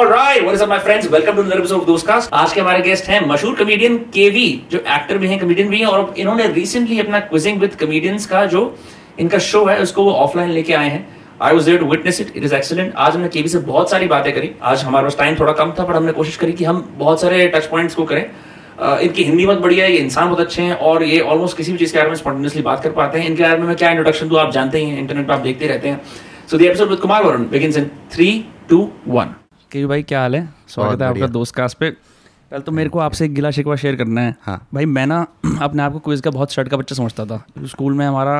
Alright, what is up my friends? Welcome to another episode of Dostcast. आज के हमारे guest हैं मशहूर केवी जो एक्टर भी हैं भी हैं और इन्होंने रिसेंटली अपना क्विजिंग विद का जो इनका शो है उसको वो ऑफलाइन लेके आए हैं। I to witness it it is आज हमने केवी से बहुत सारी बातें करी। आज हमारे पास टाइम थोड़ा कम था पर हमने कोशिश करी कि हम बहुत सारे टच पॉइंट्स को करें। Uh, इनकी हिंदी बहुत बढ़िया है ये इंसान बहुत अच्छे हैं और ये ऑलमोस्ट किसी भी चीज़ के बारे में स्पॉन्टेनियसली बात कर पाते हैं। इनके बारे में मैं क्या इंट्रोडक्शन दूँ आप जानते ही इंटरनेट पर आप देखते रहते हैं। So the episode with Kumar Varun begins in 3 2 1 के भाई क्या हाल है? स्वागत है आपका दोस्त कास्ट पे। कल तो मेरे को आपसे एक गिला शिकवा शेयर करना है। हाँ। भाई मैं ना अपने आप को क्विज का बहुत शर्ट का बच्चा समझता था। स्कूल में हमारा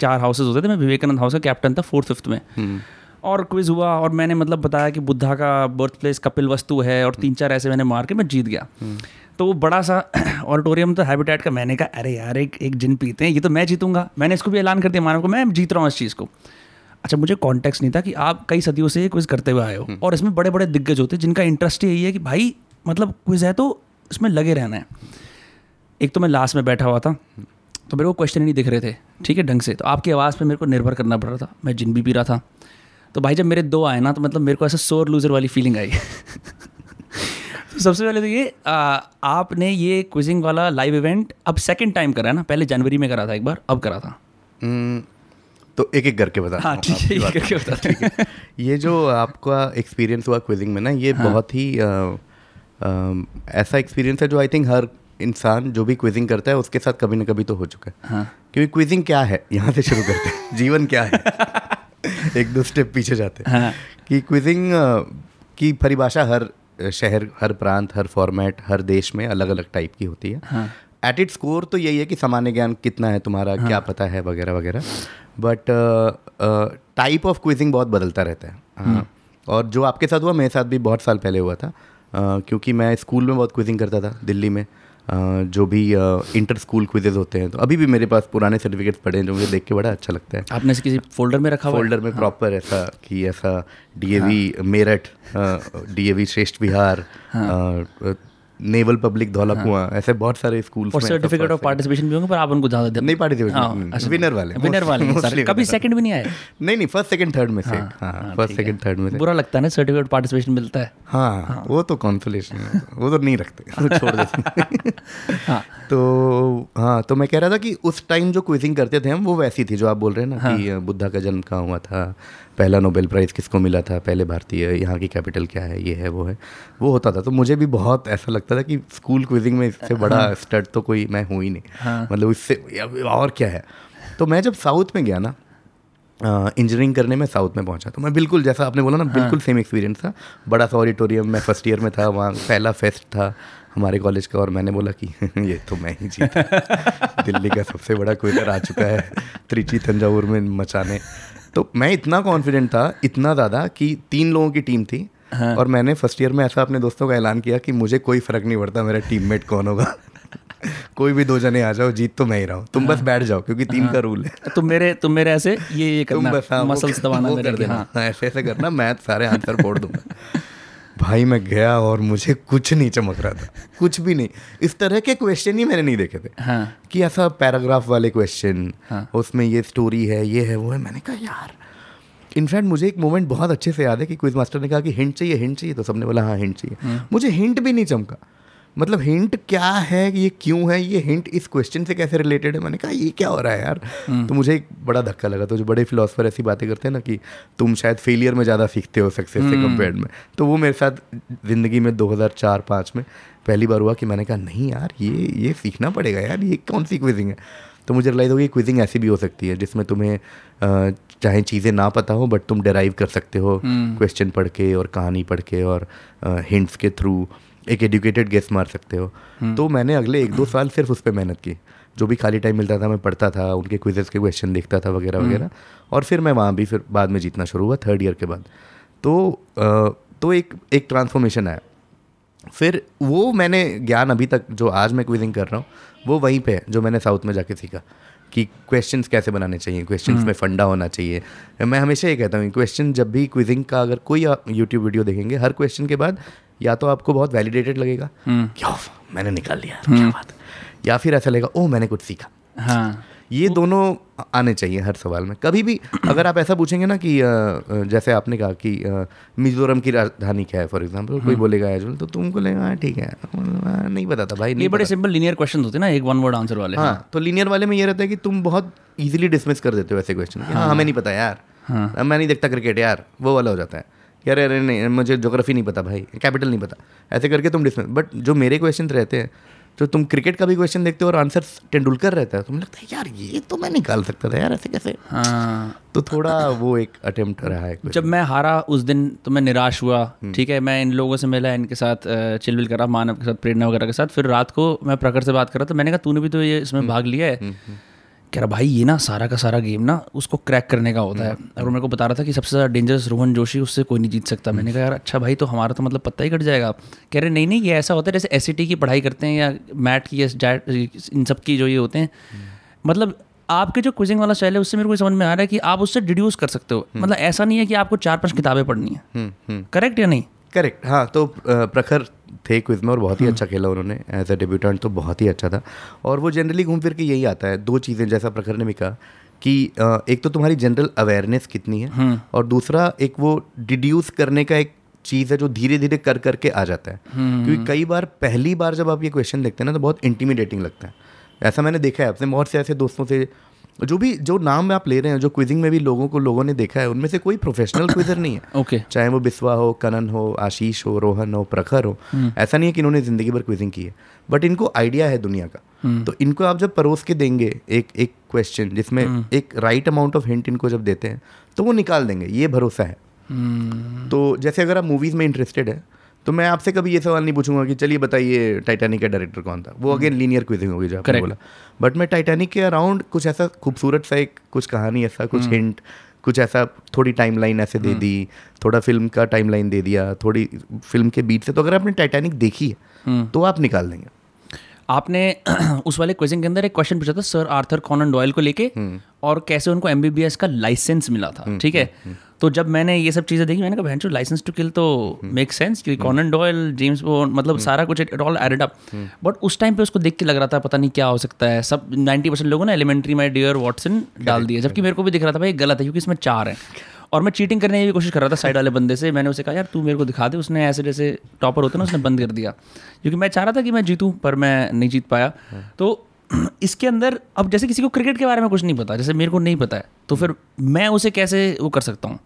चार हाउसेज होते थे मैं विवेकानंद हाउस का कैप्टन था फोर्थ फिफ्थ में। हम्म। और क्विज हुआ और मैंने मतलब बताया कि बुद्धा का बर्थ प्लेस कपिल वस्तु है और तीन चार ऐसे मैंने मार के मैं जीत गया। हम्म। तो वो बड़ा सा ऑडिटोरियम तो हैबिटेट का मैंने कहा अरे यार एक एक जिन पीते हैं ये तो मैं जीतूँगा। मैंने इसको भी ऐलान कर दिया मानव को मैं जीत रहा हूँ इस चीज़ को। अच्छा मुझे कॉन्टेक्स्ट नहीं था कि आप कई सदियों से क्विज करते हुए आए हो। और इसमें बड़े बड़े दिग्गज होते हैं जिनका इंटरेस्ट यही है कि भाई मतलब क्विज है तो इसमें लगे रहना है। एक तो मैं लास्ट में बैठा हुआ था तो मेरे को क्वेश्चन ही नहीं दिख रहे थे ठीक है ढंग से। तो आपकी आवाज़ पे मेरे को निर्भर करना पड़ रहा था मैं जिन भी पी रहा था। तो भाई जब मेरे दो आए ना तो मतलब मेरे को ऐसा सोर लूजर वाली फीलिंग आई। तो सबसे पहले तो ये आ, आपने ये क्विजिंग वाला लाइव इवेंट अब सेकंड टाइम करा है ना पहले जनवरी में करा था एक बार अब करा था। हम्म, तो एक एक करके बता हाँ ठीक है ये करके बता ठीक है। ये जो आपका एक्सपीरियंस हुआ क्विजिंग में ना ये हाँ। बहुत ही अ, अ, ऐसा एक्सपीरियंस है जो आई थिंक हर इंसान जो भी क्विजिंग करता है उसके साथ कभी ना कभी तो हो चुका है। हाँ। क्योंकि क्विजिंग क्या है? यहाँ से शुरू करते हैं। जीवन क्या है? एक दो स्टेप पीछे जाते हैं। हाँ। कि क्विजिंग की परिभाषा हर शहर हर प्रांत हर फॉर्मेट हर देश में अलग अलग टाइप की होती है। हाँ। एट इट स्कोर तो यही है कि सामान्य ज्ञान कितना है तुम्हारा हाँ. क्या पता है वगैरह वगैरह। बट टाइप ऑफ़ क्विजिंग बहुत बदलता रहता है। हाँ। और जो आपके साथ हुआ मेरे साथ भी बहुत साल पहले हुआ था। अ, क्योंकि मैं स्कूल में बहुत क्विजिंग करता था दिल्ली में। अ, जो भी इंटर स्कूल क्विजेज होते हैं तो अभी भी मेरे पास पुराने सर्टिफिकेट्स पड़े हैं जो मुझे देख के बड़ा अच्छा लगता है। आपने किसी फोल्डर में रखा है? फोल्डर में प्रॉपर ऐसा कि ऐसा डी डीएवी मेरठ डीएवी श्रेष्ठ बिहार नेवल पब्लिक धौला कुआँ ऐसे बहुत सारे स्कूल और सर्टिफिकेट ऑफ़ पार्टिसिपेशन भी होंगे पर आप उनको ज़्यादा नहीं पार्टिसिपेट हाँ, अच्छा। विनर वाले विनर वाले हैं। कभी सेकंड भी नहीं आए? नहीं नहीं फ़र्स्ट सेकंड थर्ड में से। हाँ फ़र्स्ट सेकंड थर्ड में से। बुरा लगता है ना सर्टिफिकेट पार्टिसिपेशन मिलता है। हाँ वो तो कॉन्सोलेशन है। वो तो नहीं रखते वो छोड़ देते हाँ। तो हाँ तो मैं कह रहा था कि उस टाइम जो क्विजिंग करते थे हम वो वैसी थी जो आप बोल रहे हैं ना हाँ। कि बुद्धा का जन्म कहाँ हुआ था पहला नोबेल प्राइज़ किसको मिला था? पहले भारतीय यहाँ की कैपिटल क्या है ये है वो है। वो होता था। तो मुझे भी बहुत ऐसा लगता था कि स्कूल क्विजिंग में इससे बड़ा हाँ। स्टड तो कोई मैं हूँ ही नहीं। मतलब इससे और क्या है? तो मैं जब साउथ में गया ना इंजीनियरिंग करने में साउथ में पहुँचा तो मैं बिल्कुल जैसा आपने बोला ना हाँ। बिल्कुल सेम एक्सपीरियंस था। बड़ा सा ऑडिटोरियम मैं फ़र्स्ट ईयर में था वहाँ पहला फेस्ट था हमारे कॉलेज का और मैंने बोला कि ये तो मैं ही जीता। दिल्ली का सबसे बड़ा क्विजर आ चुका है त्रिची तंजावुर में मचाने। तो मैं इतना कॉन्फिडेंट था इतना ज़्यादा कि तीन लोगों की टीम थी हाँ। और मैंने फ़र्स्ट ईयर में ऐसा अपने दोस्तों का ऐलान किया कि मुझे कोई फ़र्क नहीं पड़ता मेरा टीममेट कौन होगा कोई भी दो जने आ जाओ जीत तो मैं ही रहा हूँ तुम हाँ। बस बैठ जाओ क्योंकि टीम हाँ। का रूल है तुम मेरे तुम मेरे ऐसे ये ये तुम बस करना हाँ, मसल्स दबाना मेरे कर देना हाँ हाँ, ऐसे ऐसे करना मैं सारे आंसर फोड़ दूँगा भाई मैं गया और मुझे कुछ नहीं चमक रहा था। कुछ भी नहीं। इस तरह के क्वेश्चन ही मैंने नहीं देखे थे। हाँ। कि ऐसा पैराग्राफ वाले क्वेश्चन हाँ। उसमें ये स्टोरी है ये है वो है मैंने कहा यार इनफैक्ट मुझे एक मोमेंट बहुत अच्छे से याद है कि क्विज मास्टर ने कहा कि हिंट चाहिए हिंट चाहिए। तो सबने बोला हाँ हिंट चाहिए। मुझे हिंट भी नहीं चमका। मतलब हिंट क्या है? ये क्यों है? ये हिंट इस क्वेश्चन से कैसे रिलेटेड है? मैंने कहा ये क्या हो रहा है यार? तो मुझे एक बड़ा धक्का लगा। तो जो बड़े फिलोसफर ऐसी बातें करते हैं ना कि तुम शायद फेलियर में ज़्यादा सीखते हो सक्सेस से कंपेयर में। तो वो मेरे साथ ज़िंदगी में 2004-5 में पहली बार हुआ कि मैंने कहा नहीं यार ये ये सीखना पड़ेगा यार ये कौन सी क्विजिंग है? तो मुझे रिलाइज हो गई क्विजिंग ऐसी भी हो सकती है जिसमें तुम्हें चाहे चीज़ें ना पता हो बट तुम डेराइव कर सकते हो क्वेश्चन पढ़ के और कहानी पढ़ के और हिंट्स के थ्रू एक एडुकेटेड गेस मार सकते हो। तो मैंने अगले एक दो साल सिर्फ़ उस पर मेहनत की। जो भी खाली टाइम मिलता था मैं पढ़ता था उनके क्विजेस के क्वेश्चन देखता था वगैरह वगैरह। और फिर मैं वहाँ भी फिर बाद में जीतना शुरू हुआ थर्ड ईयर के बाद। तो अ, तो एक एक ट्रांसफॉर्मेशन आया। फिर वो मैंने ज्ञान अभी तक जो आज मैं क्विजिंग कर रहा हूँ वो वहीं पे है जो मैंने साउथ में जाके सीखा। कि क्वेश्चंस कैसे बनाने चाहिए क्वेश्चंस में फंडा होना चाहिए। मैं हमेशा ये कहता हूँ क्वेश्चन जब भी क्विजिंग का अगर कोई आप यूट्यूब वीडियो देखेंगे हर क्वेश्चन के बाद या तो आपको बहुत वैलिडेटेड लगेगा क्या मैंने निकाल लिया क्या बात या फिर ऐसा लगेगा ओ मैंने कुछ सीखा। हाँ। ये दोनों आने चाहिए हर सवाल में। कभी भी अगर आप ऐसा पूछेंगे ना कि जैसे आपने कहा कि मिजोरम की राजधानी क्या है फॉर एग्जांपल कोई बोलेगा एजुल तो तुमको लगेगा "हाँ, ठीक है। "हाँ, नहीं पता था भाई ये नहीं बड़े सिंपल लीनियर क्वेश्चन होते हैं ना एक वन वर्ड आंसर वाले। हाँ तो लीनियर वाले में ये रहता है कि तुम बहुत इजीली डिसमिस कर देते हो ऐसे क्वेश्चन हाँ हमें नहीं पता यार। मैं नहीं देखता क्रिकेट यार। वो वाला हो जाता है। यार अरे नहीं मुझे जोग्राफी नहीं पता भाई कैपिटल नहीं पता। ऐसे करके तुम डिसमिस बट जो मेरे क्वेश्चन रहते हैं तो तुम क्रिकेट का भी क्वेश्चन देखते हो और आंसर तेंडुलकर रहता है। तुम्हें लगता है यार ये तो मैं निकाल सकता था यार ऐसे कैसे? हाँ। तो थोड़ा वो एक अटेम्प्ट रहा है जब मैं हारा उस दिन तो मैं निराश हुआ ठीक है? मैं इन लोगों से मिला इनके साथ चिलविल करा मानव के साथ प्रेरणा वगैरह के साथ। फिर रात को मैं प्रखर से बात कर रहा था मैंने कहा तूने भी तो ये इसमें भाग लिया है। कह रहा भाई ये ना सारा का सारा गेम ना उसको क्रैक करने का होता है। और मेरे को बता रहा था कि सबसे ज़्यादा डेंजरस रोहन जोशी उससे कोई नहीं जीत सकता। मैंने कहा यार अच्छा भाई तो हमारा तो मतलब पता ही कट जाएगा। कह रहे नहीं नहीं ये ऐसा होता है जैसे एस की पढ़ाई करते हैं या मैट की या इन सब की जो ये होते हैं। मतलब आपके जो क्विजिंग वाला स्टाइल है उससे मेरे को समझ में आ रहा है कि आप उससे डिड्यूस कर सकते हो। मतलब ऐसा नहीं है कि आपको चार पाँच किताबें पढ़नी है। करेक्ट या नहीं? करेक्ट हाँ तो प्रखर थे क्विज में और बहुत ही अच्छा खेला उन्होंने एज अ डेब्यूटेंट तो बहुत ही अच्छा था। और वो जनरली घूम फिर के यही आता है दो चीज़ें जैसा प्रखर ने भी कहा कि एक तो तुम्हारी जनरल अवेयरनेस कितनी है और दूसरा एक वो डिड्यूस करने का एक चीज़ है जो धीरे धीरे कर करके आ जाता है। क्योंकि कई बार पहली बार जब आप ये क्वेश्चन देखते हैं ना तो बहुत इंटीमिडेटिंग लगता है। ऐसा मैंने देखा है अपने बहुत से ऐसे दोस्तों से जो भी जो नाम आप ले रहे हैं जो क्विजिंग में भी लोगों को लोगों ने देखा है उनमें से कोई प्रोफेशनल क्विजर नहीं है। Okay okay. चाहे वो बिस्वा हो कनन हो आशीष हो रोहन हो प्रखर हो ऐसा नहीं है कि इन्होंने ज़िंदगी भर क्विजिंग की है। बट इनको आइडिया है दुनिया का। तो इनको आप जब परोस के देंगे एक एक क्वेश्चन जिसमें एक राइट अमाउंट ऑफ़ हिंट इनको जब देते हैं तो वो निकाल देंगे ये भरोसा है। तो जैसे अगर आप मूवीज़ में इंटरेस्टेड है तो मैं आपसे कभी ये सवाल नहीं पूछूँगा कि चलिए बताइए टाइटैनिक का डायरेक्टर कौन था? वो अगेन लीनियर क्विजिंग होगी जो आपने बोला। बट मैं टाइटैनिक के अराउंड कुछ ऐसा खूबसूरत सा एक कुछ कहानी ऐसा कुछ हिंट कुछ ऐसा थोड़ी टाइमलाइन ऐसे दे दी थोड़ा फ़िल्म का टाइमलाइन दे दिया थोड़ी फ़िल्म के बीच से। तो अगर आपने टाइटैनिक देखी है तो आप निकाल देंगे। आपने उस वाले क्वेश्चन के अंदर एक क्वेश्चन पूछा था सर आर्थर कॉनन डॉयल को लेके और कैसे उनको एमबीबीएस का लाइसेंस मिला था ठीक है? तो जब मैंने ये सब चीज़ें देखी मैंने कहा बहन लाइसेंस टू किल तो मेक सेंस क्योंकि कॉनन डॉयल जेम्स बॉन्ड मतलब सारा कुछ it all added up but उस टाइम पे उसको देख के लग रहा था पता नहीं क्या हो सकता है। सब 90 परसेंट लोगों ने एलिमेंट्री माई डियर वॉटसन डाल दिया जबकि मेरे को भी दिख रहा था भाई गलत है क्योंकि इसमें चार है। और मैं चीटिंग करने की भी कोशिश कर रहा था साइड वाले बंदे से। मैंने उसे कहा यार तू मेरे को दिखा दे। उसने ऐसे जैसे टॉपर होते ना उसने बंद कर दिया। क्योंकि मैं चाह रहा था कि मैं जीतूँ पर मैं नहीं जीत पाया। तो इसके अंदर अब जैसे किसी को क्रिकेट के बारे में कुछ नहीं पता जैसे मेरे को नहीं पता है तो फिर मैं उसे कैसे वो कर सकता हूँ?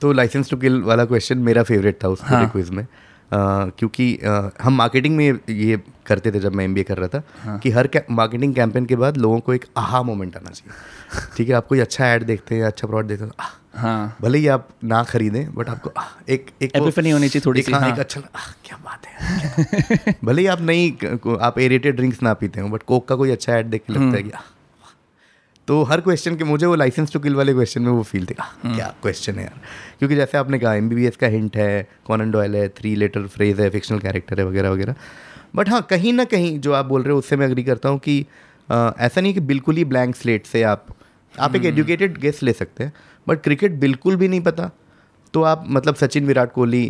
तो लाइसेंस टू किल वाला क्वेश्चन मेरा फेवरेट था उस पूरे क्विज में। अ, क्योंकि अ, हम मार्केटिंग में ये करते थे जब मैं एमबीए कर रहा था हाँ. कि हर मार्केटिंग कैंपेन के बाद लोगों को एक आहा मोमेंट आना चाहिए। ठीक है आप कोई अच्छा ऐड देखते हैं अच्छा प्रोडक्ट देखते हैं तो, हाँ। भले ही आप ना खरीदें बट आपको एक एक होनी चाहिए थोड़ी एक, सी, हाँ, हाँ। एक अच्छा लगा, आह, क्या बात है भले ही आप नहीं आप एरेटेड ड्रिंक्स ना पीते हो बट कोक का कोई अच्छा ऐड देख के लगता है कि आह, तो हर क्वेश्चन के मुझे वो लाइसेंस टू किल वाले क्वेश्चन में वो फील थे क्या क्वेश्चन है यार। क्योंकि जैसे आपने कहा एम का हिंट है कॉनन डॉयल है थ्री लेटर फ्रेज है फिक्शनल कैरेक्टर है वगैरह वगैरह। बट हाँ कहीं ना कहीं जो आप बोल रहे हो उससे मैं अग्री करता हूँ कि ऐसा नहीं कि बिल्कुल ही ब्लैंक स्लेट से आप आप एक एजुकेटेड गेस्ट ले सकते हैं बट क्रिकेट बिल्कुल भी नहीं पता। तो आप मतलब सचिन विराट कोहली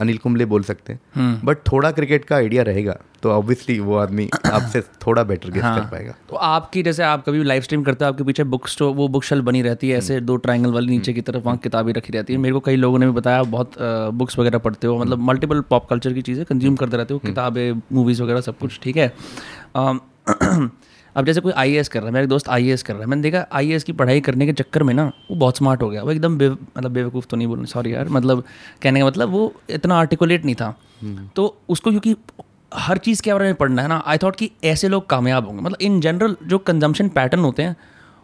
अनिल कुंबले बोल सकते हैं। बट थोड़ा क्रिकेट का आइडिया रहेगा तो ऑब्वियसली वो आदमी आपसे थोड़ा बेटर गेस्ट कर पाएगा। तो आपकी जैसे आप कभी लाइव स्ट्रीम करते हो आपके पीछे बुक स्टोर वो बुक शेल्फ बनी रहती है ऐसे दो ट्रायंगल वाली नीचे की तरफ़ वहाँ किताबें रखी रहती है। मेरे को कई लोगों ने भी बताया बहुत बुक्स वगैरह पढ़ते हो मतलब मल्टीपल पॉप कल्चर की चीज़ें कंज्यूम करते रहते हो किताबें मूवीज़ वगैरह सब कुछ ठीक है? अब जैसे कोई आईएएस कर रहा है मेरा दोस्त आईएएस कर रहा है मैंने देखा आईएएस की पढ़ाई करने के चक्कर में ना वो बहुत स्मार्ट हो गया। वो एकदम बे, मतलब बेवकूफ़ तो नहीं बोलूँ सॉरी यार मतलब कहने का मतलब वो इतना आर्टिकुलेट नहीं था। तो उसको क्योंकि हर चीज़ के बारे में पढ़ना है ना आई थॉट कि ऐसे लोग कामयाब होंगे। मतलब इन जनरल जो कंजम्पशन पैटर्न होते हैं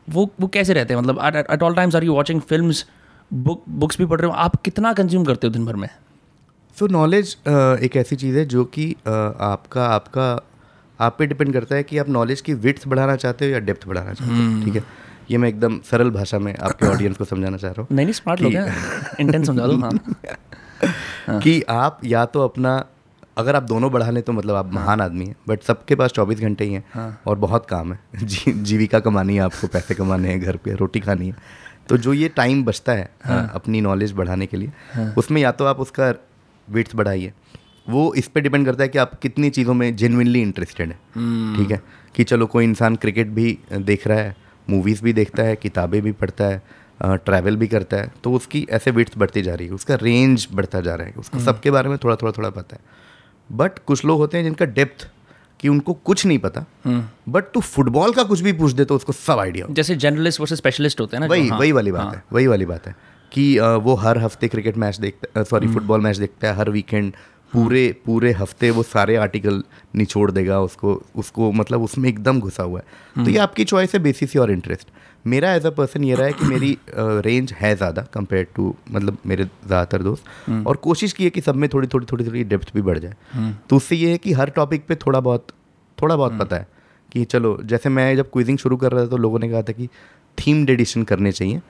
वो वो कैसे रहते हैं? मतलब at all times are you watching film book books भी पढ़ रहे हो? आप कितना कंज्यूम करते हो दिन भर में? सो so, नॉलेज एक ऐसी चीज़ है जो कि अ, आपका आपका आप पे डिपेंड करता है कि आप नॉलेज की विड्थ बढ़ाना चाहते हो या डेप्थ बढ़ाना चाहते हो ठीक है? ये मैं एकदम सरल भाषा में आपके ऑडियंस को समझाना चाह रहा हूँ नहीं नहीं स्मार्ट लोग हैं। इंटेंस समझा दो हाँ। हूँ कि आप या तो अपना अगर आप दोनों बढ़ा लें तो मतलब आप महान आदमी हैं बट सबके पास चौबीस घंटे ही हैं और बहुत काम है। जी, जीविका कमानी है आपको पैसे कमाने हैं घर पे रोटी खानी है। तो जो ये टाइम बचता है अ, अपनी नॉलेज बढ़ाने के लिए उसमें या तो आप उसका विड्थ बढ़ाइए। वो इस पे डिपेंड करता है कि आप कितनी चीज़ों में जेनविनली इंटरेस्टेड है। ठीक है? कि चलो कोई इंसान क्रिकेट भी देख रहा है मूवीज़ भी देखता है किताबें भी पढ़ता है ट्रैवल भी करता है तो उसकी ऐसे विड्थ बढ़ती जा रही है उसका रेंज बढ़ता जा रहा है उसको सबके बारे में थोड़ा थोड़ा थोड़ा पता है। बट कुछ लोग होते हैं जिनका डेप्थ कि उनको कुछ नहीं पता बट तू फुटबॉल का कुछ भी पूछ दे तो उसको सब आइडिया जैसे जर्नलिस्ट वर्सेस स्पेशलिस्ट होते हैं ना वही हाँ, वही वाली बात हाँ। है वही वाली बात है कि वो हर हफ़्ते क्रिकेट मैच देखता सॉरी हम्म। फुटबॉल मैच देखता है हर वीकेंड पूरे पूरे हफ़्ते वो सारे आर्टिकल निचोड़ देगा उसको उसको मतलब उसमें एकदम घुसा हुआ है तो हम्म। ये आपकी चॉइस है बेसिस और इंटरेस्ट मेरा एज अ पर्सन ये रहा है कि मेरी रेंज uh, है ज़्यादा कंपेयर टू मतलब मेरे ज़्यादातर दोस्त हम्म। और कोशिश की है कि सब में थोड़ी थोड़ी थोड़ी थोड़ी डेप्थ भी बढ़ जाए तो उससे ये है कि हर टॉपिक पे थोड़ा बहुत थोड़ा बहुत हम्म। पता है कि चलो जैसे मैं जब क्विजिंग शुरू कर रहा था तो लोगों ने कहा था कि थीम्ड एडिशन करने चाहिए।